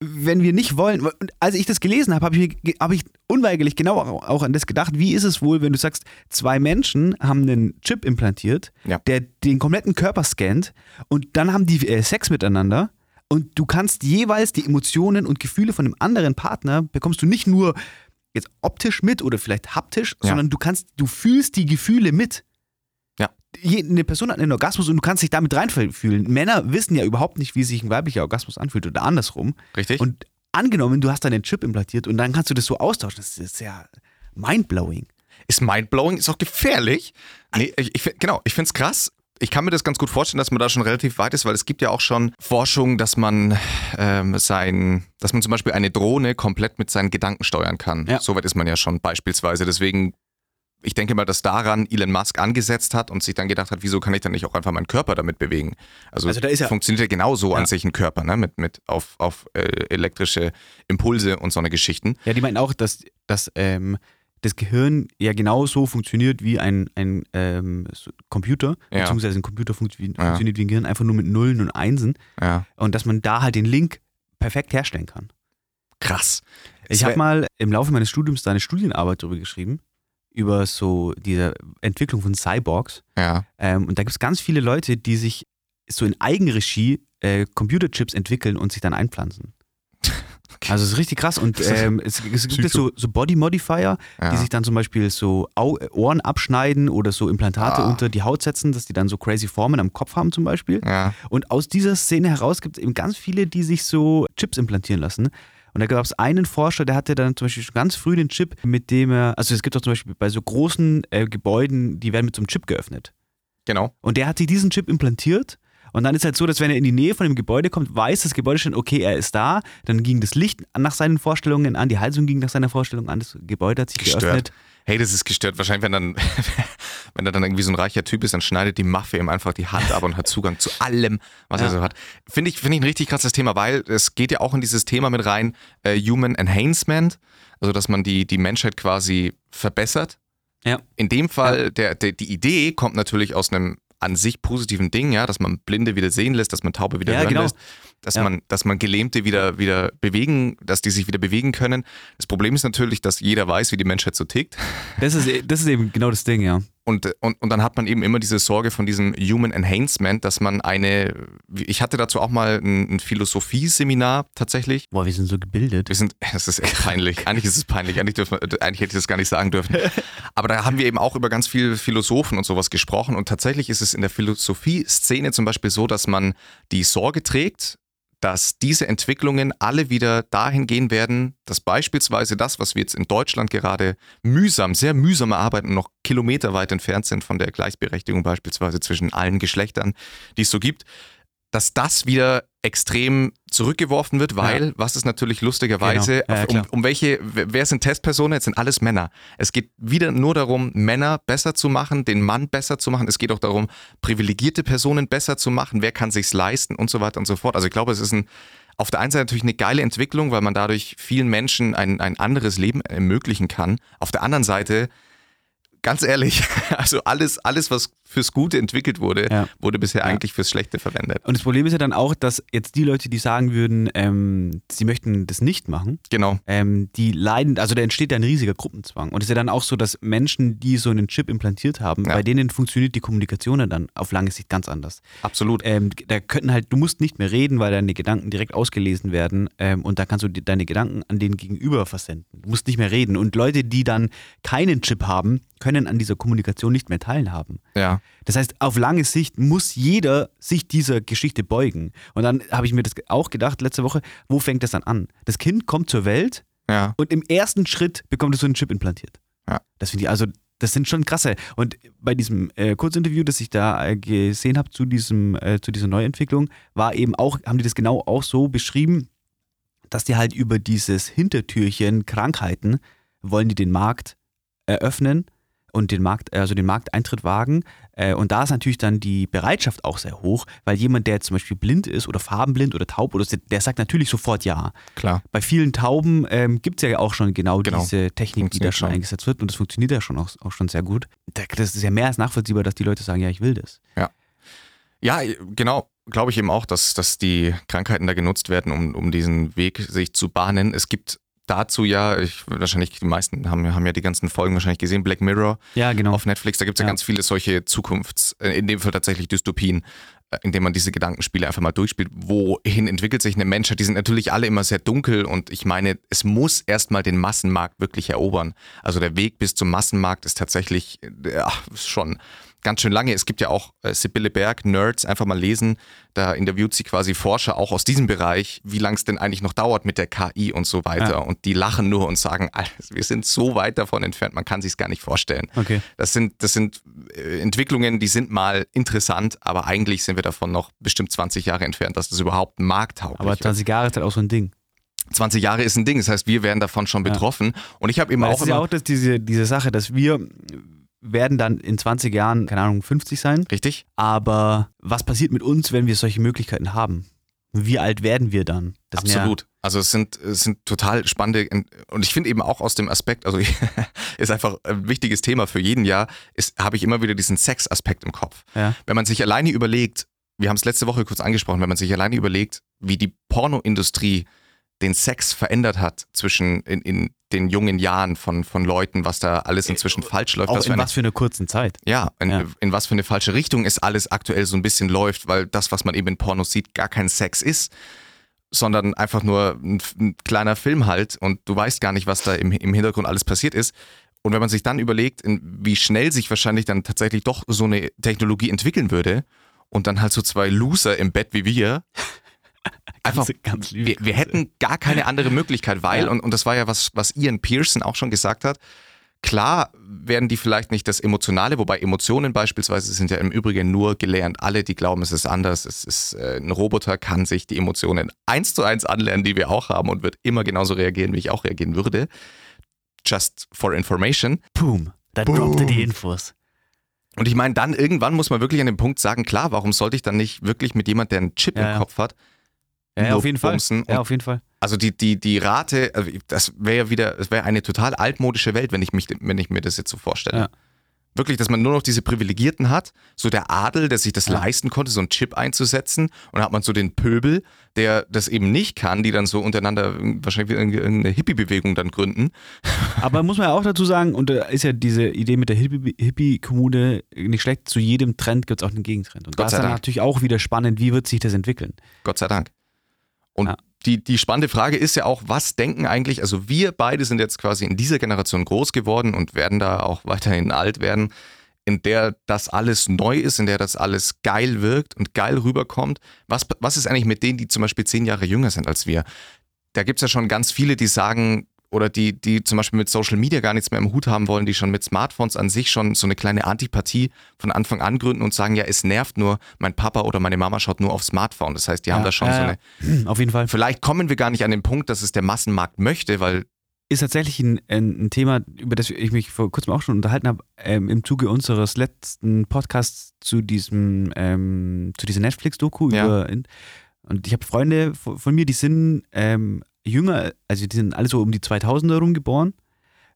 wenn wir nicht wollen, als ich das gelesen habe, habe ich, hab ich unweigerlich genau auch an das gedacht, wie ist es wohl, wenn du sagst, zwei Menschen haben einen Chip implantiert, der den kompletten Körper scannt und dann haben die äh, Sex miteinander und du kannst jeweils die Emotionen und Gefühle von dem anderen Partner bekommst du nicht nur jetzt optisch mit oder vielleicht haptisch, sondern du kannst, du fühlst die Gefühle mit. Eine Person hat einen Orgasmus und du kannst dich damit reinfühlen. Männer wissen ja überhaupt nicht, wie sich ein weiblicher Orgasmus anfühlt oder andersrum. Richtig. Und angenommen, du hast deinen Chip implantiert und dann kannst du das so austauschen. Das ist ja mindblowing. ist mindblowing, ist auch gefährlich. Nee, ich, ich, genau, ich finde es krass. Ich kann mir das ganz gut vorstellen, dass man da schon relativ weit ist, weil es gibt ja auch schon Forschung, dass man ähm, sein, dass man zum Beispiel eine Drohne komplett mit seinen Gedanken steuern kann. Ja. Soweit ist man ja schon beispielsweise. Deswegen, ich denke mal, dass daran Elon Musk angesetzt hat und sich dann gedacht hat, wieso kann ich dann nicht auch einfach meinen Körper damit bewegen? Also, Also da ist ja- funktioniert ja genauso Ja. an sich ein Körper, ne? Mit, mit auf, auf äh, elektrische Impulse und so eine Geschichten. Ja, die meinen auch, dass, dass ähm, das Gehirn ja genauso funktioniert wie ein, ein ähm, Computer, Ja. beziehungsweise ein Computer funktio- Ja. funktioniert wie ein Gehirn, einfach nur mit Nullen und Einsen Ja. und dass man da halt den Link perfekt herstellen kann. Krass. Ich habe mal im Laufe meines Studiums da eine Studienarbeit darüber geschrieben, über so diese Entwicklung von Cyborgs. Ja. Ähm, und da gibt es ganz viele Leute, die sich so in Eigenregie äh, Computerchips entwickeln und sich dann einpflanzen. Also es ist richtig krass und ähm, es, es gibt jetzt so, so Body Modifier, Ja. die sich dann zum Beispiel so Au Ohren abschneiden oder so Implantate Ah. unter die Haut setzen, dass die dann so crazy Formen am Kopf haben zum Beispiel. Ja. Und aus dieser Szene heraus gibt es eben ganz viele, die sich so Chips implantieren lassen. Und da gab es einen Forscher, der hatte dann zum Beispiel schon ganz früh den Chip, mit dem er, also es gibt auch zum Beispiel bei so großen äh, Gebäuden, die werden mit so einem Chip geöffnet. Genau. Und der hat sich diesen Chip implantiert. Und dann ist halt so, dass wenn er in die Nähe von dem Gebäude kommt, weiß das Gebäude schon, okay, er ist da. Dann ging das Licht nach seinen Vorstellungen an, die Heizung ging nach seiner Vorstellung an, das Gebäude hat sich Gestört. geöffnet. Hey, das ist gestört. Wahrscheinlich, wenn dann, wenn er dann irgendwie so ein reicher Typ ist, dann schneidet die Mafia ihm einfach die Hand ab und hat Zugang zu allem, was er Ja. so hat. Finde ich, finde ich ein richtig krasses Thema, weil es geht ja auch in dieses Thema mit rein, äh, Human Enhancement, also dass man die, die Menschheit quasi verbessert. Ja. In dem Fall, der, der, die Idee kommt natürlich aus einem an sich positiven Ding, ja, dass man Blinde wieder sehen lässt, dass man Taube wieder Ja, hören genau. lässt, dass Ja. man, dass man Gelähmte wieder, wieder bewegen, dass die sich wieder bewegen können. Das Problem ist natürlich, dass jeder weiß, wie die Menschheit so tickt. Das ist, das ist eben genau das Ding, ja. Und, und, und dann hat man eben immer diese Sorge von diesem Human Enhancement, dass man eine, ich hatte dazu auch mal ein, ein Philosophieseminar tatsächlich. Boah, wir sind so gebildet. Wir sind, das ist echt peinlich. Eigentlich ist es peinlich. Eigentlich, dürfen, eigentlich hätte ich das gar nicht sagen dürfen. Aber da haben wir eben auch über ganz viele Philosophen und sowas gesprochen. Und tatsächlich ist es in der Philosophie-Szene zum Beispiel so, dass man die Sorge trägt, dass diese Entwicklungen alle wieder dahin gehen werden, dass beispielsweise das, was wir jetzt in Deutschland gerade mühsam, sehr mühsam erarbeiten noch kilometerweit entfernt sind von der Gleichberechtigung beispielsweise zwischen allen Geschlechtern, die es so gibt, dass das wieder extrem zurückgeworfen wird, weil, was ist natürlich lustigerweise, Genau. Ja, ja, um, um welche, wer sind Testpersonen? Jetzt sind alles Männer. Es geht wieder nur darum, Männer besser zu machen, den Mann besser zu machen. Es geht auch darum, privilegierte Personen besser zu machen. Wer kann sich's leisten und so weiter und so fort. Also ich glaube, es ist ein, auf der einen Seite natürlich eine geile Entwicklung, weil man dadurch vielen Menschen ein, ein anderes Leben ermöglichen kann. Auf der anderen Seite, ganz ehrlich, also alles, alles, was fürs Gute entwickelt wurde, Ja. wurde bisher Ja. eigentlich fürs Schlechte verwendet. Und das Problem ist ja dann auch, dass jetzt die Leute, die sagen würden, ähm, sie möchten das nicht machen, Genau. ähm, die leiden, also da entsteht ja ein riesiger Gruppenzwang. Und es ist ja dann auch so, dass Menschen, die so einen Chip implantiert haben, Ja. bei denen funktioniert die Kommunikation ja dann auf lange Sicht ganz anders. Absolut. Ähm, da könnten halt, du musst nicht mehr reden, weil deine Gedanken direkt ausgelesen werden ähm, und da kannst du deine Gedanken an den Gegenüber versenden. Du musst nicht mehr reden. Und Leute, die dann keinen Chip haben, können an dieser Kommunikation nicht mehr teilhaben. Ja. Das heißt, auf lange Sicht muss jeder sich dieser Geschichte beugen. Und dann habe ich mir das auch gedacht letzte Woche, wo fängt das dann an? Das Kind kommt zur Welt Ja. und im ersten Schritt bekommt es so einen Chip implantiert. Ja. Das finde ich, also das sind schon krasse. Und bei diesem äh, Kurzinterview, das ich da äh, gesehen habe zu, diesem, äh, zu dieser Neuentwicklung, war eben auch, haben die das genau auch so beschrieben, dass die halt über dieses Hintertürchen Krankheiten wollen die den Markt eröffnen und den Markt, also den Markteintritt wagen. Äh, Und da ist natürlich dann die Bereitschaft auch sehr hoch, weil jemand, der zum Beispiel blind ist oder farbenblind oder taub oder der sagt natürlich sofort ja. Klar. Bei vielen Tauben ähm, gibt es ja auch schon genau, Genau. diese Technik, die da schon eingesetzt wird und das funktioniert ja schon auch, auch schon sehr gut. Da- Das ist ja mehr als nachvollziehbar, dass die Leute sagen, ja, ich will das. Ja, genau. Glaube ich eben auch, dass, dass die Krankheiten da genutzt werden, um, um diesen Weg sich zu bahnen. Es gibt dazu ja, ich, wahrscheinlich die meisten haben, haben ja die ganzen Folgen wahrscheinlich gesehen, Black Mirror Ja, genau. auf Netflix, da gibt es ja, Ja. ganz viele solche Zukunfts-, äh, in dem Fall tatsächlich Dystopien, äh, in denen man diese Gedankenspiele einfach mal durchspielt. Wohin entwickelt sich eine Menschheit? Die sind natürlich alle immer sehr dunkel und ich meine, es muss erstmal den Massenmarkt wirklich erobern. Also der Weg bis zum Massenmarkt ist tatsächlich äh, ja, schon ganz schön lange. Es gibt ja auch äh, Sibylle Berg, Nerds, einfach mal lesen. Da interviewt sie quasi Forscher auch aus diesem Bereich, wie lang es denn eigentlich noch dauert mit der KI und so weiter. Ja. Und die lachen nur und sagen, "Alter, wir sind so weit davon entfernt, man kann sich gar nicht vorstellen. Okay. Das sind, das sind äh, Entwicklungen, die sind mal interessant, aber eigentlich sind wir davon noch bestimmt 20 Jahre entfernt, dass das überhaupt markttauglich Aber wird. 20 Jahre ist halt auch so ein Ding. 20 Jahre ist ein Ding, das heißt, wir werden davon schon Ja. betroffen. Und ich habe eben Weil auch das ist ja auch das, diese, diese Sache, dass wir werden dann in 20 Jahren, keine Ahnung, 50 sein. richtig? Aber was passiert mit uns, wenn wir solche Möglichkeiten haben? Wie alt werden wir dann? Das Absolut. Also es sind, es sind total spannende und ich finde eben auch aus dem Aspekt, also ist einfach ein wichtiges Thema für jeden Jahr, ist, habe ich immer wieder diesen Sex-Aspekt im Kopf. Ja, ja. Wenn man sich alleine überlegt, wir haben es letzte Woche kurz angesprochen, wenn man sich alleine überlegt, wie die Pornoindustrie den Sex verändert hat zwischen in, in den jungen Jahren von, von Leuten, was da alles inzwischen falsch läuft. Auch was für in eine- was für einer kurzen Zeit. ja, in, Ja. in was für eine falsche Richtung es alles aktuell so ein bisschen läuft, weil das, was man eben in Pornos sieht, gar kein Sex ist, sondern einfach nur ein, ein kleiner Film halt und du weißt gar nicht, was da im, im Hintergrund alles passiert ist. Und wenn man sich dann überlegt, in, wie schnell sich wahrscheinlich dann tatsächlich doch so eine Technologie entwickeln würde und dann halt so zwei Loser im Bett wie wir, einfach, Ganz- liebe wir, wir hätten gar keine andere Möglichkeit, weil, Ja. und, und das war ja was, was Ian Pearson auch schon gesagt hat, Klar werden die vielleicht nicht das Emotionale, wobei Emotionen beispielsweise sind ja im Übrigen nur gelernt. Alle, die glauben, es ist anders, es ist äh, ein Roboter, kann sich die Emotionen eins zu eins anlernen, die wir auch haben und wird immer genauso reagieren, wie ich auch reagieren würde. Just for information. Boom. Da droppt er die Infos. Und ich meine, dann irgendwann muss man wirklich an dem Punkt sagen, klar, warum sollte ich dann nicht wirklich mit jemand, der einen Chip Ja, im. Kopf hat, Ja, auf jeden Fall. Ja, auf jeden Fall. Also die, die, die Rate, also das wäre ja wieder, es wäre eine total altmodische Welt, wenn ich, mich, wenn ich mir das jetzt so vorstelle. Ja. Wirklich, dass man nur noch diese Privilegierten hat, so der Adel, der sich das Ja. leisten konnte, so einen Chip einzusetzen. Und dann hat man so den Pöbel, der das eben nicht kann, die dann so untereinander wahrscheinlich irgendeine- irgendeine Hippie-Bewegung dann gründen. Aber muss man ja auch dazu sagen, und da ist ja diese Idee mit der Hippie- Hippie-Kommune nicht schlecht, zu jedem Trend gibt es auch einen Gegentrend. Und Gott da ist dann Dank. natürlich auch wieder spannend, wie wird sich das entwickeln. Gott sei Dank. Und Ja. die, die spannende Frage ist ja auch, was denken eigentlich, also wir beide sind jetzt quasi in dieser Generation groß geworden und werden da auch weiterhin alt werden, in der das alles neu ist, in der das alles geil wirkt und geil rüberkommt. Was, was ist eigentlich mit denen, die zum Beispiel zehn Jahre jünger sind als wir? Da gibt es ja schon ganz viele, die sagen, oder die, die zum Beispiel mit Social Media gar nichts mehr im Hut haben wollen, die schon mit Smartphones an sich schon so eine kleine Antipathie von Anfang an gründen und sagen, ja, es nervt nur, mein Papa oder meine Mama schaut nur aufs Smartphone. Das heißt, die haben Ja, da schon ja, so eine. Auf jeden Fall. Vielleicht kommen wir gar nicht an den Punkt, dass es der Massenmarkt möchte, weil Ist tatsächlich ein, ein, Thema, über das ich mich vor kurzem auch schon unterhalten habe, ähm, im Zuge unseres letzten Podcasts zu diesem, ähm, zu dieser Netflix-Doku Ja. über. Und ich habe Freunde von von mir, die sind ähm, jünger, also die sind alle so um die 2000er rum geboren.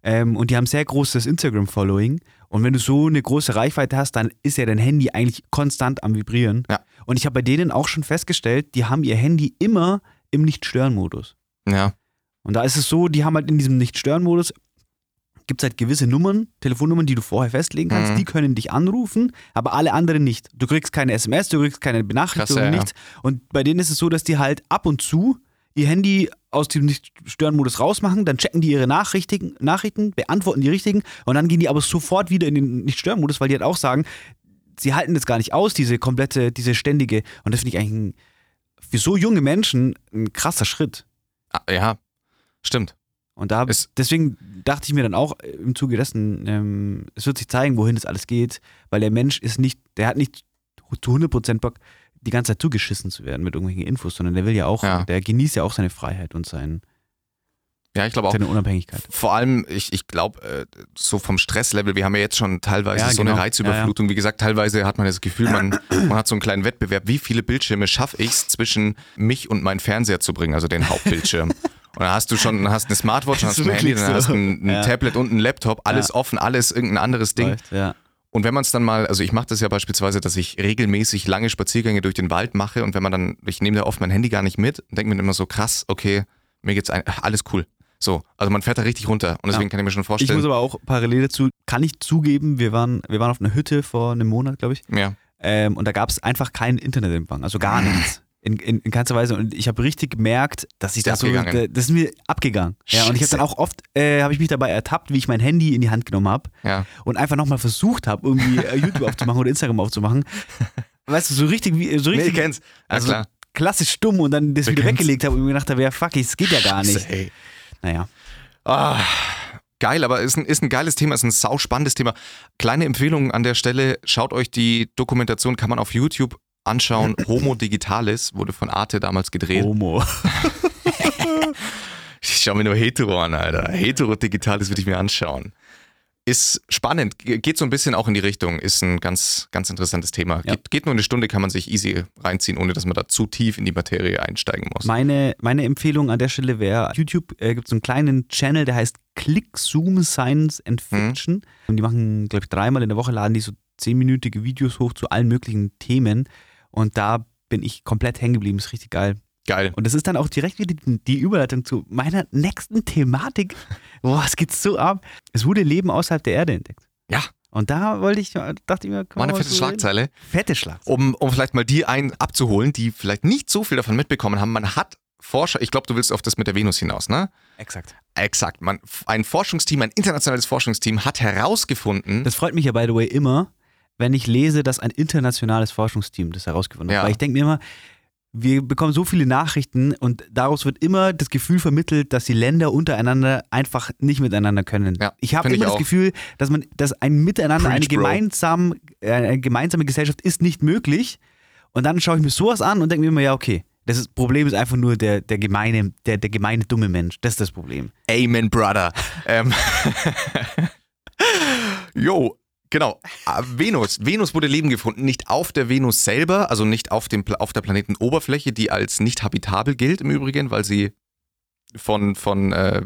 Ähm, und die haben sehr großes Instagram-Following. Und wenn du so eine große Reichweite hast, dann ist ja dein Handy eigentlich konstant am Vibrieren. Ja. Und ich habe bei denen auch schon festgestellt, die haben ihr Handy immer im Nicht-Stören-Modus. ja, Und da ist es so, die haben halt in diesem Nicht-Stören-Modus, gibt es halt gewisse Nummern, Telefonnummern, die du vorher festlegen kannst, Mhm. die können dich anrufen, aber alle anderen nicht. Du kriegst keine SMS, du kriegst keine Benachrichtigung, Krass, ja, ja. nichts. Und bei denen ist es so, dass die halt ab und zu ihr Handy aus dem Nicht-Stören-Modus rausmachen, dann checken die ihre Nachrichten, Nachrichten, beantworten die richtigen und dann gehen die aber sofort wieder in den Nicht-Stören-Modus, weil die halt auch sagen, sie halten das gar nicht aus, diese komplette, diese ständige, und das finde ich eigentlich ein, für so junge Menschen ein krasser Schritt. Ah, ja, stimmt. Und da, Es- deswegen dachte ich mir dann auch im Zuge dessen, ähm, es wird sich zeigen, wohin das alles geht, weil der Mensch ist nicht, der hat nicht zu 100% Bock, die ganze Zeit zugeschissen zu werden mit irgendwelchen Infos, sondern der will ja auch, Ja. der genießt ja auch seine Freiheit und sein, Ja, ich glaube auch. Seine Unabhängigkeit. Vor allem, ich, ich glaube, äh, so vom Stresslevel, wir haben ja jetzt schon teilweise Ja, so eine genau. Reizüberflutung. Wie gesagt, teilweise hat man das Gefühl, man, man hat so einen kleinen Wettbewerb. Wie viele Bildschirme schaffe ich es zwischen mich und meinen Fernseher zu bringen, also den Hauptbildschirm? Und dann hast du schon, dann hast eine Smartwatch, dann hast ein Handy, dann hast ein, ein Ja. Tablet und ein Laptop, alles Ja. offen, alles irgendein anderes Ding. Läuft, ja. Und wenn man es dann mal, also ich mache das ja beispielsweise, dass ich regelmäßig lange Spaziergänge durch den Wald mache und wenn man dann, ich nehme da oft mein Handy gar nicht mit und denke mir immer so, krass, okay, mir geht's ein, alles cool. So, also man fährt da richtig runter und deswegen Ja. kann ich mir schon Ich vorstellen. muss aber auch parallel dazu, kann ich zugeben, wir waren, wir waren auf einer Hütte vor einem Monat, glaube ich. ja. Ähm, und da gab es einfach keinen Internetempfang, also gar nichts. In, in, in keinster Weise. Und ich habe richtig gemerkt, dass ich das so, abgegangen? das ist mir abgegangen. Ja, und ich habe Scheiße. dann auch oft, äh, habe ich mich dabei ertappt, wie ich mein Handy in die Hand genommen habe Ja. und einfach nochmal versucht habe, irgendwie äh, YouTube aufzumachen oder Instagram aufzumachen. Weißt du, so richtig, wie, so Nee, richtig, ich kenn's. Ja, also klar. klassisch stumm und dann das Wir wieder kennen's. weggelegt habe und mir gedacht habe, ja fuck, es geht ja gar nicht. Ey. Naja. Ah, geil, aber ist ein, ist ein geiles Thema, ist ein sau spannendes Thema. Kleine Empfehlung an der Stelle, schaut euch die Dokumentation, kann man auf YouTube anschauen. Homo Digitalis wurde von Arte damals gedreht. Homo. Ich schau mir nur Hetero an, Alter. Hetero Digitalis würde ich mir anschauen. Ist spannend, ge- geht so ein bisschen auch in die Richtung, ist ein ganz, ganz interessantes Thema. Ja. Geht, geht nur eine Stunde, kann man sich easy reinziehen, ohne dass man da zu tief in die Materie einsteigen muss. Meine, meine Empfehlung an der Stelle wäre, YouTube äh, gibt es einen kleinen Channel, der heißt Click Zoom Science and Fiction. Und die machen, glaube ich, dreimal in der Woche laden die so zehnminütige Videos hoch zu allen möglichen Themen. Und da bin ich komplett hängen geblieben. Ist richtig geil. Geil. Und das ist dann auch direkt wieder die, die Überleitung zu meiner nächsten Thematik. Boah, es geht so ab. Es wurde Leben außerhalb der Erde entdeckt. Ja, Und da wollte ich, dachte ich mir, kann war eine man fette reden? Schlagzeile. Fette Schlagzeile. Um, um vielleicht mal die einen abzuholen, die vielleicht nicht so viel davon mitbekommen haben. Man hat Forscher, ich glaube, du willst auf das mit der Venus hinaus, ne? Exakt. Exakt. Man, ein Forschungsteam, ein internationales Forschungsteam hat herausgefunden, Das freut mich ja, by the way, immer, wenn ich lese, dass ein internationales Forschungsteam das herausgefunden hat. Ja. Weil ich denke mir immer, wir bekommen so viele Nachrichten und daraus wird immer das Gefühl vermittelt, dass die Länder untereinander einfach nicht miteinander können. Ja, ich habe immer das auch. Gefühl, dass man, dass ein Miteinander, eine, Preach, Bro. gemeinsam, äh, eine gemeinsame Gesellschaft ist nicht möglich. Und dann schaue ich mir sowas an und denke mir immer, ja, okay. Das ist, Problem ist einfach nur der, der gemeine, der, der gemeine dumme Mensch. Das ist das Problem. Amen, Brother. ähm, jo, genau. Ah, Venus. Venus wurde Leben gefunden, nicht auf der Venus selber, also nicht auf, dem, auf der Planetenoberfläche, die als nicht habitabel gilt im Übrigen, weil sie von, von äh,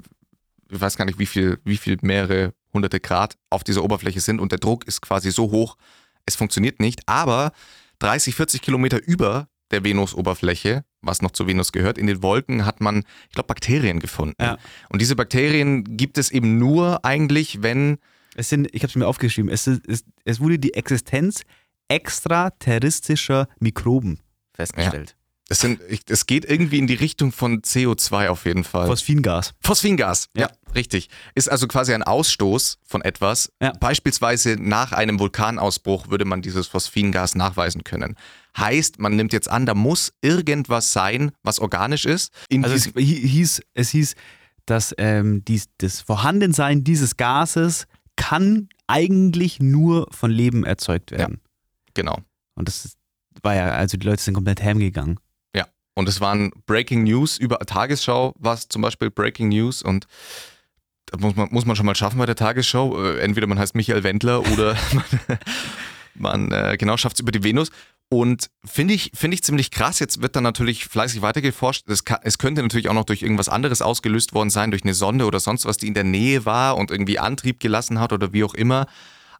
ich weiß gar nicht, wie viel, wie viel mehrere hunderte Grad auf dieser Oberfläche sind und der Druck ist quasi so hoch, es funktioniert nicht. Aber 30, 40 Kilometer über der Venusoberfläche, was noch zur Venus gehört, in den Wolken hat man, ich glaube, Bakterien gefunden. Ja. Und diese Bakterien gibt es eben nur eigentlich, wenn Es sind, ich habe es mir aufgeschrieben, es, es, es wurde die Existenz extraterrestrischer Mikroben festgestellt. es sind, es geht irgendwie in die Richtung von CO2 auf jeden Fall. Phosphingas. Phosphingas, ja. Ja. richtig. Ist also quasi ein Ausstoß von etwas. Ja. Beispielsweise nach einem Vulkanausbruch würde man dieses Phosphingas nachweisen können. Heißt, man nimmt jetzt an, da muss irgendwas sein, was organisch ist. In Also es hieß, es hieß, dass ähm, dies, das Vorhandensein dieses Gases kann eigentlich nur von Leben erzeugt werden. genau. Und das war ja, also die Leute sind komplett ham gegangen. Ja. Und es waren Breaking News über Tagesschau, war es zum Beispiel Breaking News und da muss man, muss man schon mal schaffen bei der Tagesschau. Äh, Entweder man heißt Michael Wendler oder man, man äh, genau schafft es über die Venus. Und finde ich, finde ich ziemlich krass. Jetzt wird dann natürlich fleißig weitergeforscht. Es, kann, es könnte natürlich auch noch durch irgendwas anderes ausgelöst worden sein, durch eine Sonde oder sonst was, die in der Nähe war und irgendwie Antrieb gelassen hat oder wie auch immer.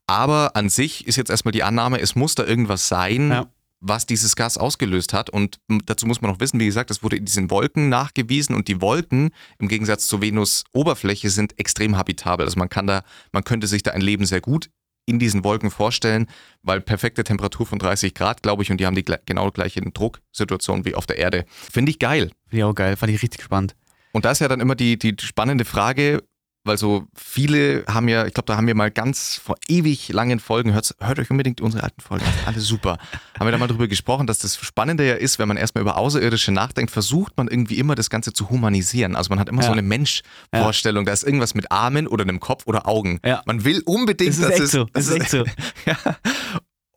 Aber an sich ist jetzt erstmal die Annahme, es muss da irgendwas sein, Ja. was dieses Gas ausgelöst hat. Und dazu muss man noch wissen, wie gesagt, es wurde in diesen Wolken nachgewiesen und die Wolken im Gegensatz zur Venus-Oberfläche sind extrem habitabel. Also man kann da, man könnte sich da ein Leben sehr gut in diesen Wolken vorstellen, weil perfekte Temperatur von 30 Grad, glaube ich, und die haben die genau gleiche Drucksituation wie auf der Erde. Finde ich geil. Finde ich auch geil, fand ich richtig spannend. Und da ist ja dann immer die, die spannende Frage, weil so viele haben ja, ich glaube, da haben wir mal ganz vor ewig langen Folgen, hört, hört euch unbedingt unsere alten Folgen, an, alle super. haben wir da mal drüber gesprochen, dass das Spannende ja ist, wenn man erstmal über Außerirdische nachdenkt, versucht man irgendwie immer das Ganze zu humanisieren. Also man hat immer Ja. so eine Mensch-Vorstellung, da ist irgendwas mit Armen oder einem Kopf oder Augen. Ja. Man will unbedingt, Das ist dass echt es, so. Das ist echt so. ja.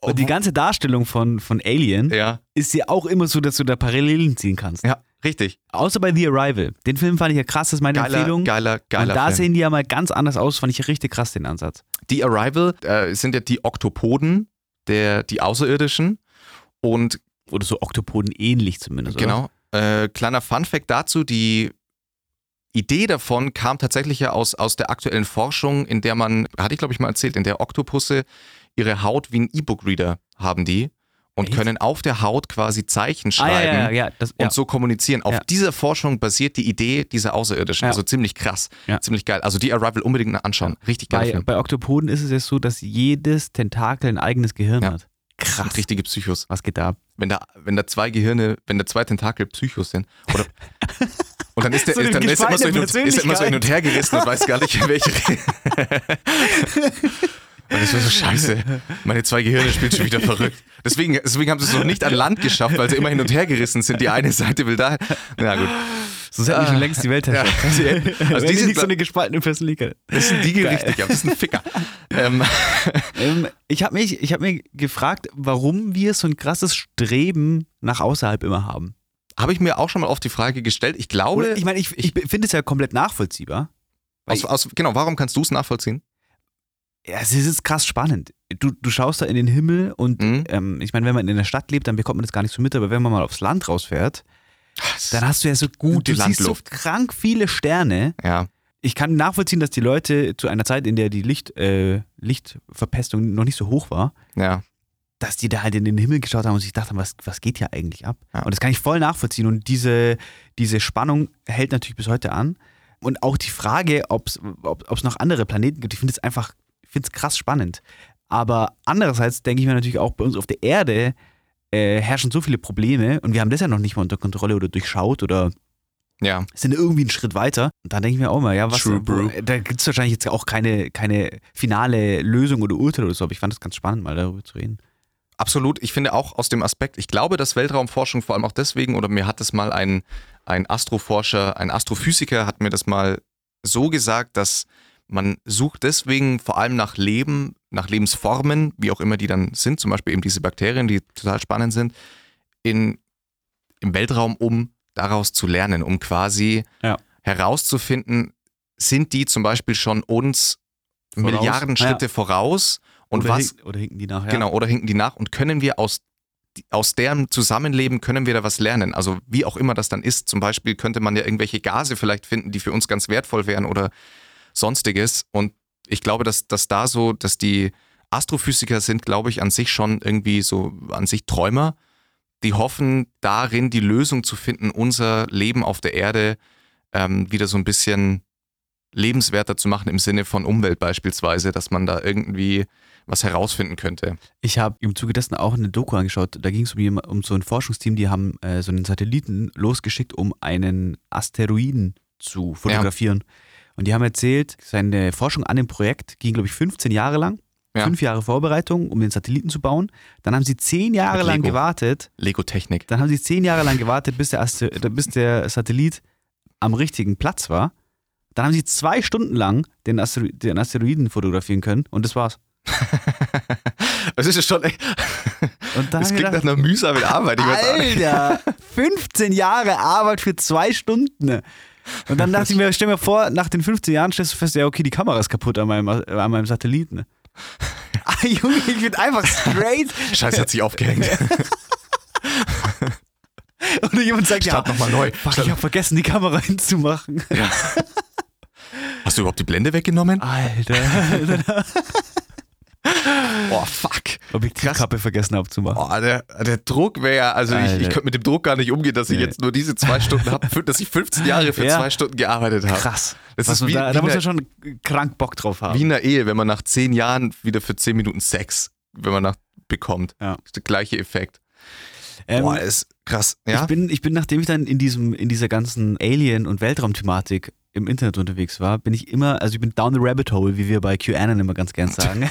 Und die ganze Darstellung von, von Alien ja, ist ja auch immer so, dass du da Parallelen ziehen kannst. Ja. Richtig. Außer bei The Arrival. Den Film fand ich ja krass, das ist meine Geiler, Empfehlung. geiler, geiler Und da Film. sehen die ja mal ganz anders aus, fand ich richtig krass, den Ansatz. Die Arrival äh, sind ja die Oktopoden, der, die Außerirdischen. Und Oder so Oktopoden ähnlich zumindest. Genau, äh, kleiner Fun-Fact dazu: die Idee davon kam tatsächlich ja aus, aus der aktuellen Forschung, in der man, hatte ich glaube ich mal erzählt, in der Oktopusse ihre Haut wie ein E-Book-Reader haben die und Echt? können auf der Haut quasi Zeichen Ah, schreiben. ja, ja, ja. Das, und so kommunizieren. Auf dieser Forschung basiert die Idee dieser Außerirdischen. Also ziemlich krass, ziemlich geil. Also die Arrival unbedingt anschauen. Richtig geil. bei, bei Oktopoden ist es ja so, dass jedes Tentakel ein eigenes Gehirn hat. Krass. Richtige Psychos. Was geht da ab? Wenn da, wenn da zwei Gehirne, wenn da zwei Tentakel Psychos sind. Oder, und dann ist der, So ist, dann ist er immer so hin und, ist er immer so hin und her gerissen und weiß gar nicht, in welche. Und ich war so, scheiße, meine zwei Gehirne spielen schon wieder verrückt. Deswegen, deswegen haben sie es noch nicht an Land geschafft, weil sie immer hin und her gerissen sind. Die eine Seite will da. Na gut. So hätten wir schon längst die Welt Ja, die- also die die sind nicht so eine gespaltene Persönlichkeit. Das sind die richtig, aber das ist ein Ficker. Ähm, Ähm, ich habe mich, ich hab mir gefragt, warum wir so ein krasses Streben nach außerhalb immer haben. Habe ich mir auch schon mal auf die Frage gestellt. Ich glaube, Oder, ich meine, ich, ich finde es ja komplett nachvollziehbar. aus, aus, genau, warum kannst du es nachvollziehen? Ja, es ist krass spannend. Du, du schaust da in den Himmel und Mhm. ähm, ich meine, wenn man in der Stadt lebt, dann bekommt man das gar nicht so mit, aber wenn man mal aufs Land rausfährt, dann hast du ja so Gute du siehst so Landluft. krank viele Sterne. Ja, Ich kann nachvollziehen, dass die Leute zu einer Zeit, in der die Licht, äh, Lichtverpestung noch nicht so hoch war, ja. dass die da halt in den Himmel geschaut haben und sich dachten, was, was geht hier eigentlich ab? Ja. Und das kann ich voll nachvollziehen. Und diese, diese Spannung hält natürlich bis heute an. Und auch die Frage, ob's, ob es noch andere Planeten gibt, ich finde es einfach, finde es krass spannend. Aber andererseits denke ich mir natürlich auch, bei uns auf der Erde äh, herrschen so viele Probleme und wir haben das ja noch nicht mal unter Kontrolle oder durchschaut oder Ja, sind irgendwie einen Schritt weiter. Und da denke ich mir auch mal, ja, was, True, bro. da gibt es wahrscheinlich jetzt auch keine, keine finale Lösung oder Urteil oder so, aber ich fand es ganz spannend, mal darüber zu reden. absolut. Ich finde auch aus dem Aspekt, ich glaube, dass Weltraumforschung vor allem auch deswegen, oder mir hat es mal ein, ein Astroforscher, ein Astrophysiker hat mir das mal so gesagt, dass man sucht deswegen vor allem nach Leben, nach Lebensformen, wie auch immer die dann sind, zum Beispiel eben diese Bakterien, die total spannend sind, in, im Weltraum, um daraus zu lernen, um quasi Ja. herauszufinden, sind die zum Beispiel schon uns Voraus? Milliarden Ja. Schritte voraus und oder was, hink- oder hinken die nachher? Genau, oder hinken die nach und können wir aus, aus deren Zusammenleben, können wir da was lernen? Also wie auch immer das dann ist, zum Beispiel könnte man ja irgendwelche Gase vielleicht finden, die für uns ganz wertvoll wären oder sonstiges. Und ich glaube, dass, dass da so, dass die Astrophysiker sind, glaube ich, an sich schon irgendwie so, an sich Träumer, die hoffen darin, die Lösung zu finden, unser Leben auf der Erde ähm, wieder so ein bisschen lebenswerter zu machen im Sinne von Umwelt beispielsweise, dass man da irgendwie was herausfinden könnte. Ich habe im Zuge dessen auch eine Doku angeschaut. Da ging es um, um so ein Forschungsteam, die haben äh, so einen Satelliten losgeschickt, um einen Asteroiden zu fotografieren. Und die haben erzählt, seine Forschung an dem Projekt ging, glaube ich, 15 Jahre lang. Ja. Fünf Jahre Vorbereitung, um den Satelliten zu bauen. Dann haben sie zehn Jahre Mit lang Lego. gewartet. Lego-Technik. Dann haben sie zehn Jahre lang gewartet, bis der, Aster bis der Satellit am richtigen Platz war. Dann haben sie zwei Stunden lang den, Astero den Asteroiden fotografieren können und das war's. Das ist ja schon echt. Und Das klingt nach gedacht, einer mühsamen Arbeit. Alter, 15 Jahre Arbeit für zwei Stunden. Und dann dachte ich mir, stell mir vor, nach den 15 Jahren stellst du fest, ja, okay, die Kamera ist kaputt an meinem, an meinem Satelliten. Ah, Junge, ich bin einfach straight. Scheiße, hat sich aufgehängt. Oder jemand sagt, Start ja, nochmal neu. fuck, ich habe vergessen, die Kamera hinzumachen. Hast du überhaupt die Blende weggenommen? Alter, Oh, fuck. Objektivkappe vergessen abzumachen. Oh, der, der Druck wäre ja, also ich, ich Alter. könnte mit dem Druck gar nicht umgehen, dass ich Nee. jetzt nur diese zwei Stunden habe, dass ich 15 Jahre für Ja. zwei Stunden gearbeitet habe. Krass. Das Was ist wie, da, wie, da muss man schon krank Bock drauf haben. wie in einer Ehe, wenn man nach zehn Jahren wieder für zehn Minuten Sex, wenn man nach bekommt. Ja. Ist der gleiche Effekt. Ähm, Boah, ist krass. Ja? Ich, bin, ich bin, nachdem ich dann in, diesem, in dieser ganzen Alien- und Weltraumthematik im Internet unterwegs war, bin ich immer, also ich bin down the rabbit hole, wie wir bei QAnon immer ganz gern sagen.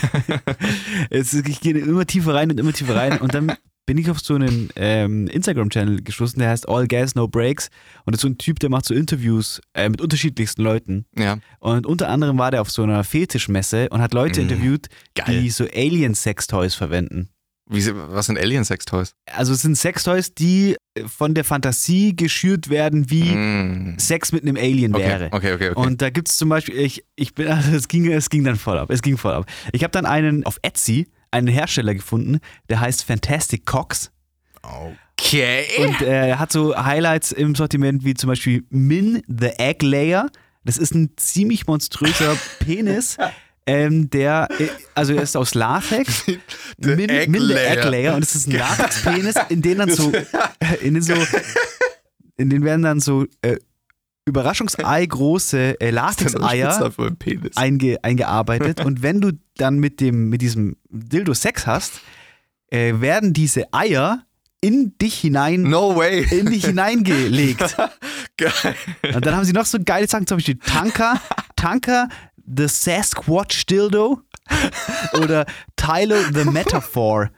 es, ich gehe immer tiefer rein und immer tiefer rein und dann bin ich auf so einen ähm, Instagram-Channel gestoßen, der heißt All Gas, No Breaks und das ist so ein Typ, der macht so Interviews äh, mit unterschiedlichsten Leuten ja. und unter anderem war der auf so einer Fetischmesse und hat Leute Mm, interviewt, geil. die so Alien-Sex-Toys verwenden. Wie, was sind Alien-Sex-Toys? Also es sind Sextoys, die äh, von der Fantasie geschürt werden, wie Mm. Sex mit einem Alien Okay, wäre. okay, okay. okay. Und da gibt es zum Beispiel, ich, ich bin, also es ging, es ging dann voll ab. Es ging voll ab. Ich habe dann einen auf Etsy, einen Hersteller gefunden, der heißt Fantastic Cox. okay. Und äh, er hat so Highlights im Sortiment wie zum Beispiel Min the Egg Layer. Das ist ein ziemlich monströser Penis. Ähm, der, äh, also er ist aus Latex. The Min, Egg Min the Egg Layer. Layer. Und es ist ein Latex-Penis, in den dann so, in den so, in den werden dann so äh, Überraschungsei große äh, Latex-Eier einge, eingearbeitet. Und wenn du dann mit, dem, mit diesem Dildo Sex hast, äh, werden diese Eier in dich hinein No way. in dich hineingelegt. Geil. Und dann haben sie noch so geile Sachen, zum Beispiel Tanker, Tanker, the Sasquatch Dildo oder Tylo the Metaphor.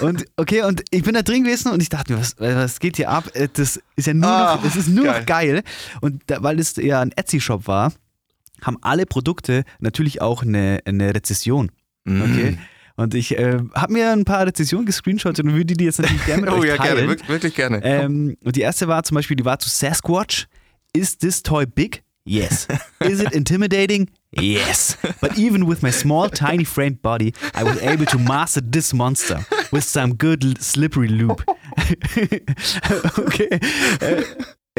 Und okay, und ich bin da drin gewesen und ich dachte mir, was, was geht hier ab? Äh, Das ist ja nur Ah, noch, das ist nur geil. noch geil. Und da, weil es ja ein Etsy-Shop war, haben alle Produkte natürlich auch eine, eine Rezession. Mm. Okay. Und ich äh, habe mir ein paar Rezessionen gescreenshottet und würde die jetzt natürlich gerne mit Oh euch ja, teilen. gerne, wirklich, wirklich gerne. Ähm, und die erste war zum Beispiel, die war zu Sasquatch. Is this toy big? Yes. Is it intimidating? Yes. But even with my small, tiny framed body, I was able to master this monster with some good slippery loop. okay. Äh,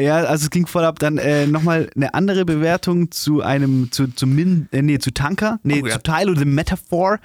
ja, also es ging voll ab. Dann äh, nochmal eine andere Bewertung zu einem, zu, zu Min, äh, nee, zu Tanker, nee, Oh, ja. zu Tylo the Metaphor.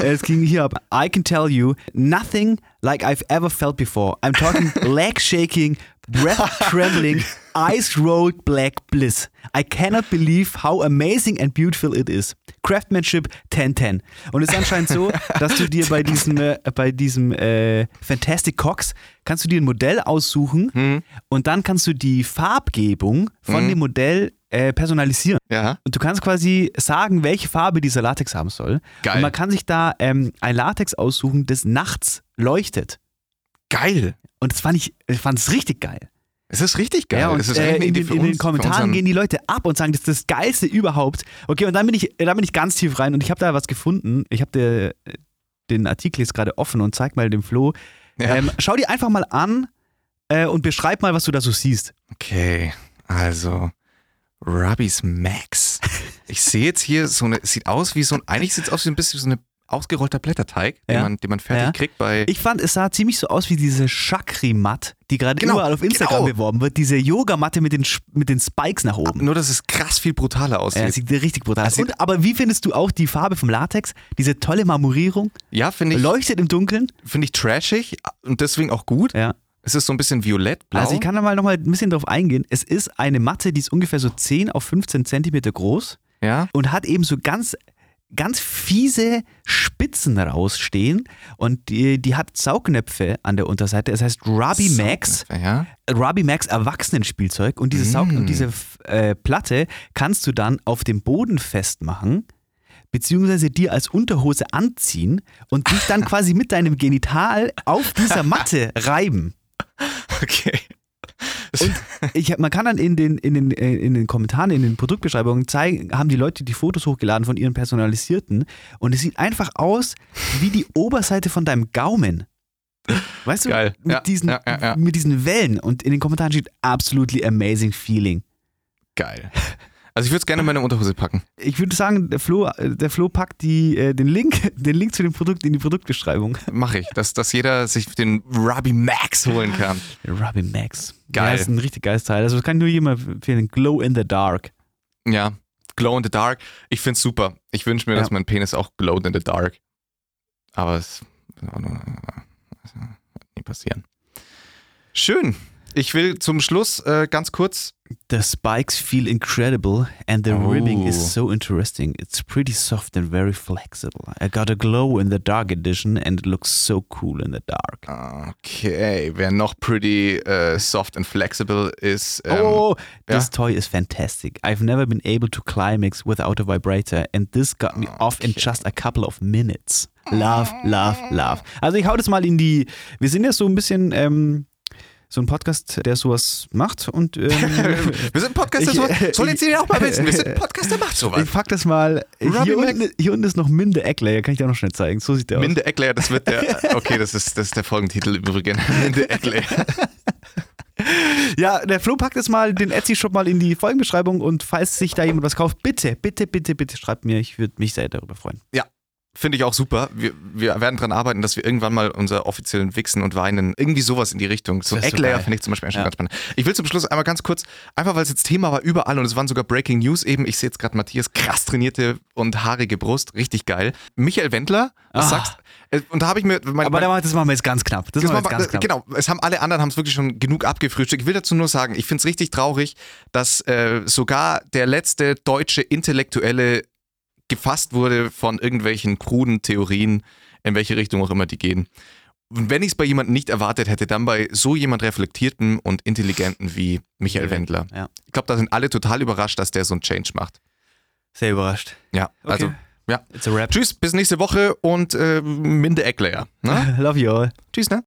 Äh, es ging hier ab. I can tell you nothing like I've ever felt before. I'm talking leg shaking, breath trembling, eyes rolled black bliss. I cannot believe how amazing and beautiful it is. Craftsmanship 1010. Und es ist anscheinend so, dass du dir bei diesem, äh, bei diesem äh, Fantastic Cox kannst du dir ein Modell aussuchen und dann kannst du die Farbgebung von dem Modell äh, personalisieren. ja. Und du kannst quasi sagen, welche Farbe dieser Latex haben soll. Geil. Und man kann sich da ähm, ein Latex aussuchen, das nachts leuchtet. Geil. Und das fand ich, ich fand es richtig geil. Es ist richtig geil. Ja, und es ist äh, in, den, in den Kommentaren gehen die Leute ab und sagen, das ist das Geilste überhaupt. Okay, und dann bin ich, dann bin ich ganz tief rein und ich habe da was gefunden. Ich habe den Artikel jetzt gerade offen und zeig mal dem Flo. Ja. Ähm, schau dir einfach mal an äh, und beschreib mal, was du da so siehst. Okay, also Rubbies Max. Ich sehe jetzt hier so eine, sieht aus wie so ein, eigentlich sieht es aus wie ein bisschen so eine ausgerollter Blätterteig, den, Ja. man, den man fertig Ja. kriegt bei. Ich fand, es sah ziemlich so aus wie diese Chakri-Matt, die gerade Genau, überall auf Instagram genau. beworben wird. Diese Yogamatte mit den, mit den Spikes nach oben. nur, dass es krass viel brutaler Ja, aussieht. sieht richtig brutal aus. Und, aber wie findest du auch die Farbe vom Latex? Diese tolle Marmorierung? Ja, finde ich, Leuchtet im Dunkeln? finde ich trashig und deswegen auch gut. Ja. Es ist so ein bisschen violett, blau. Also ich kann da mal noch mal ein bisschen drauf eingehen. Es ist eine Matte, die ist ungefähr so 10 auf 15 Zentimeter groß ja. und hat eben so ganz, ganz fiese Spitzen rausstehen und die, die hat Saugnäpfe an der Unterseite. Es heißt Ruby Max. Ja. Ruby Max Erwachsenenspielzeug und diese, Saug Mm. und diese äh, Platte kannst du dann auf dem Boden festmachen beziehungsweise dir als Unterhose anziehen und dich dann quasi mit deinem Genital auf dieser Matte reiben. Okay. Ich, man kann dann in den, in, den, äh, in den Kommentaren, in den Produktbeschreibungen zeigen, haben die Leute die Fotos hochgeladen von ihren personalisierten und es sieht einfach aus wie die Oberseite von deinem Gaumen. Weißt du, Geil. Mit, Ja, diesen, ja, ja. mit diesen Wellen und in den Kommentaren steht absolutely amazing feeling. Geil. Also ich würde es gerne in meine Unterhose packen. Ich würde sagen, der Flo, der Flo packt die, äh, den, Link, den Link zu dem Produkt in die Produktbeschreibung. Mache ich, dass, dass jeder sich den Ruby Max holen kann. Robin Max. Geil. Ja, das ist ein richtig geiles Teil. Also das kann nur jemand empfehlen. Glow in the Dark. Ja. Glow in the Dark. Ich finde es super. Ich wünsche mir, Ja. dass mein Penis auch glowed in the dark. Aber es wird nie passieren. Schön. Ich will zum Schluss äh, ganz kurz. The spikes feel incredible and the Oh. ribbing is so interesting. It's pretty soft and very flexible. I got a glow in the dark edition and it looks so cool in the dark. Okay, wer noch pretty äh, soft and flexible ist. Ähm, oh, this ja? toy is fantastic. I've never been able to climax without a vibrator and this got me off in just a couple of minutes. Love, love, love. Also ich hau das mal in die, wir sind ja so ein bisschen, ähm, so ein Podcast, der sowas macht. Und ähm, Wir sind ein Podcast, der sowas, soll jetzt jeder auch mal wissen. Wir sind ein Podcast, der macht sowas. ich pack das mal. Hier unten, hier unten ist noch Minde Eckler, kann ich dir auch noch schnell zeigen. So sieht der aus. Minde Eckler, das wird der. Okay, das ist, das ist der Folgentitel übrigens. Minde Eckler. Ja, der Flo packt jetzt mal den Etsy-Shop mal in die Folgenbeschreibung und falls sich da jemand was kauft, bitte, bitte, bitte, bitte schreibt mir. Ich würde mich sehr darüber freuen. Ja. Finde ich auch super. Wir, wir werden daran arbeiten, dass wir irgendwann mal unser offiziellen Wichsen und Weinen, irgendwie sowas in die Richtung. So ein Ecklayer finde ich zum Beispiel schon Ja. ganz spannend. Ich will zum Schluss einmal ganz kurz, einfach weil es jetzt Thema war überall und es waren sogar Breaking News eben. Ich sehe jetzt gerade Matthias, krass trainierte und haarige Brust, richtig geil. Michael Wendler, was Ah. sagst äh, Und da habe ich mir. Mein, Aber mein, das machen wir jetzt ganz knapp. Das, das machen wir ganz knapp. Genau, es haben alle anderen haben es wirklich schon genug abgefrühstückt. Ich will dazu nur sagen, ich finde es richtig traurig, dass äh, sogar der letzte deutsche Intellektuelle gefasst wurde von irgendwelchen kruden Theorien, in welche Richtung auch immer die gehen. Und wenn ich es bei jemandem nicht erwartet hätte, dann bei so jemand reflektierten und intelligenten wie Michael Wendler. Ja. Ich glaube, da sind alle total überrascht, dass der so einen Change macht. Sehr überrascht. Ja, also, ja. Tschüss, bis nächste Woche und äh, Minde Eckler. Ne? Love you all. Tschüss, ne?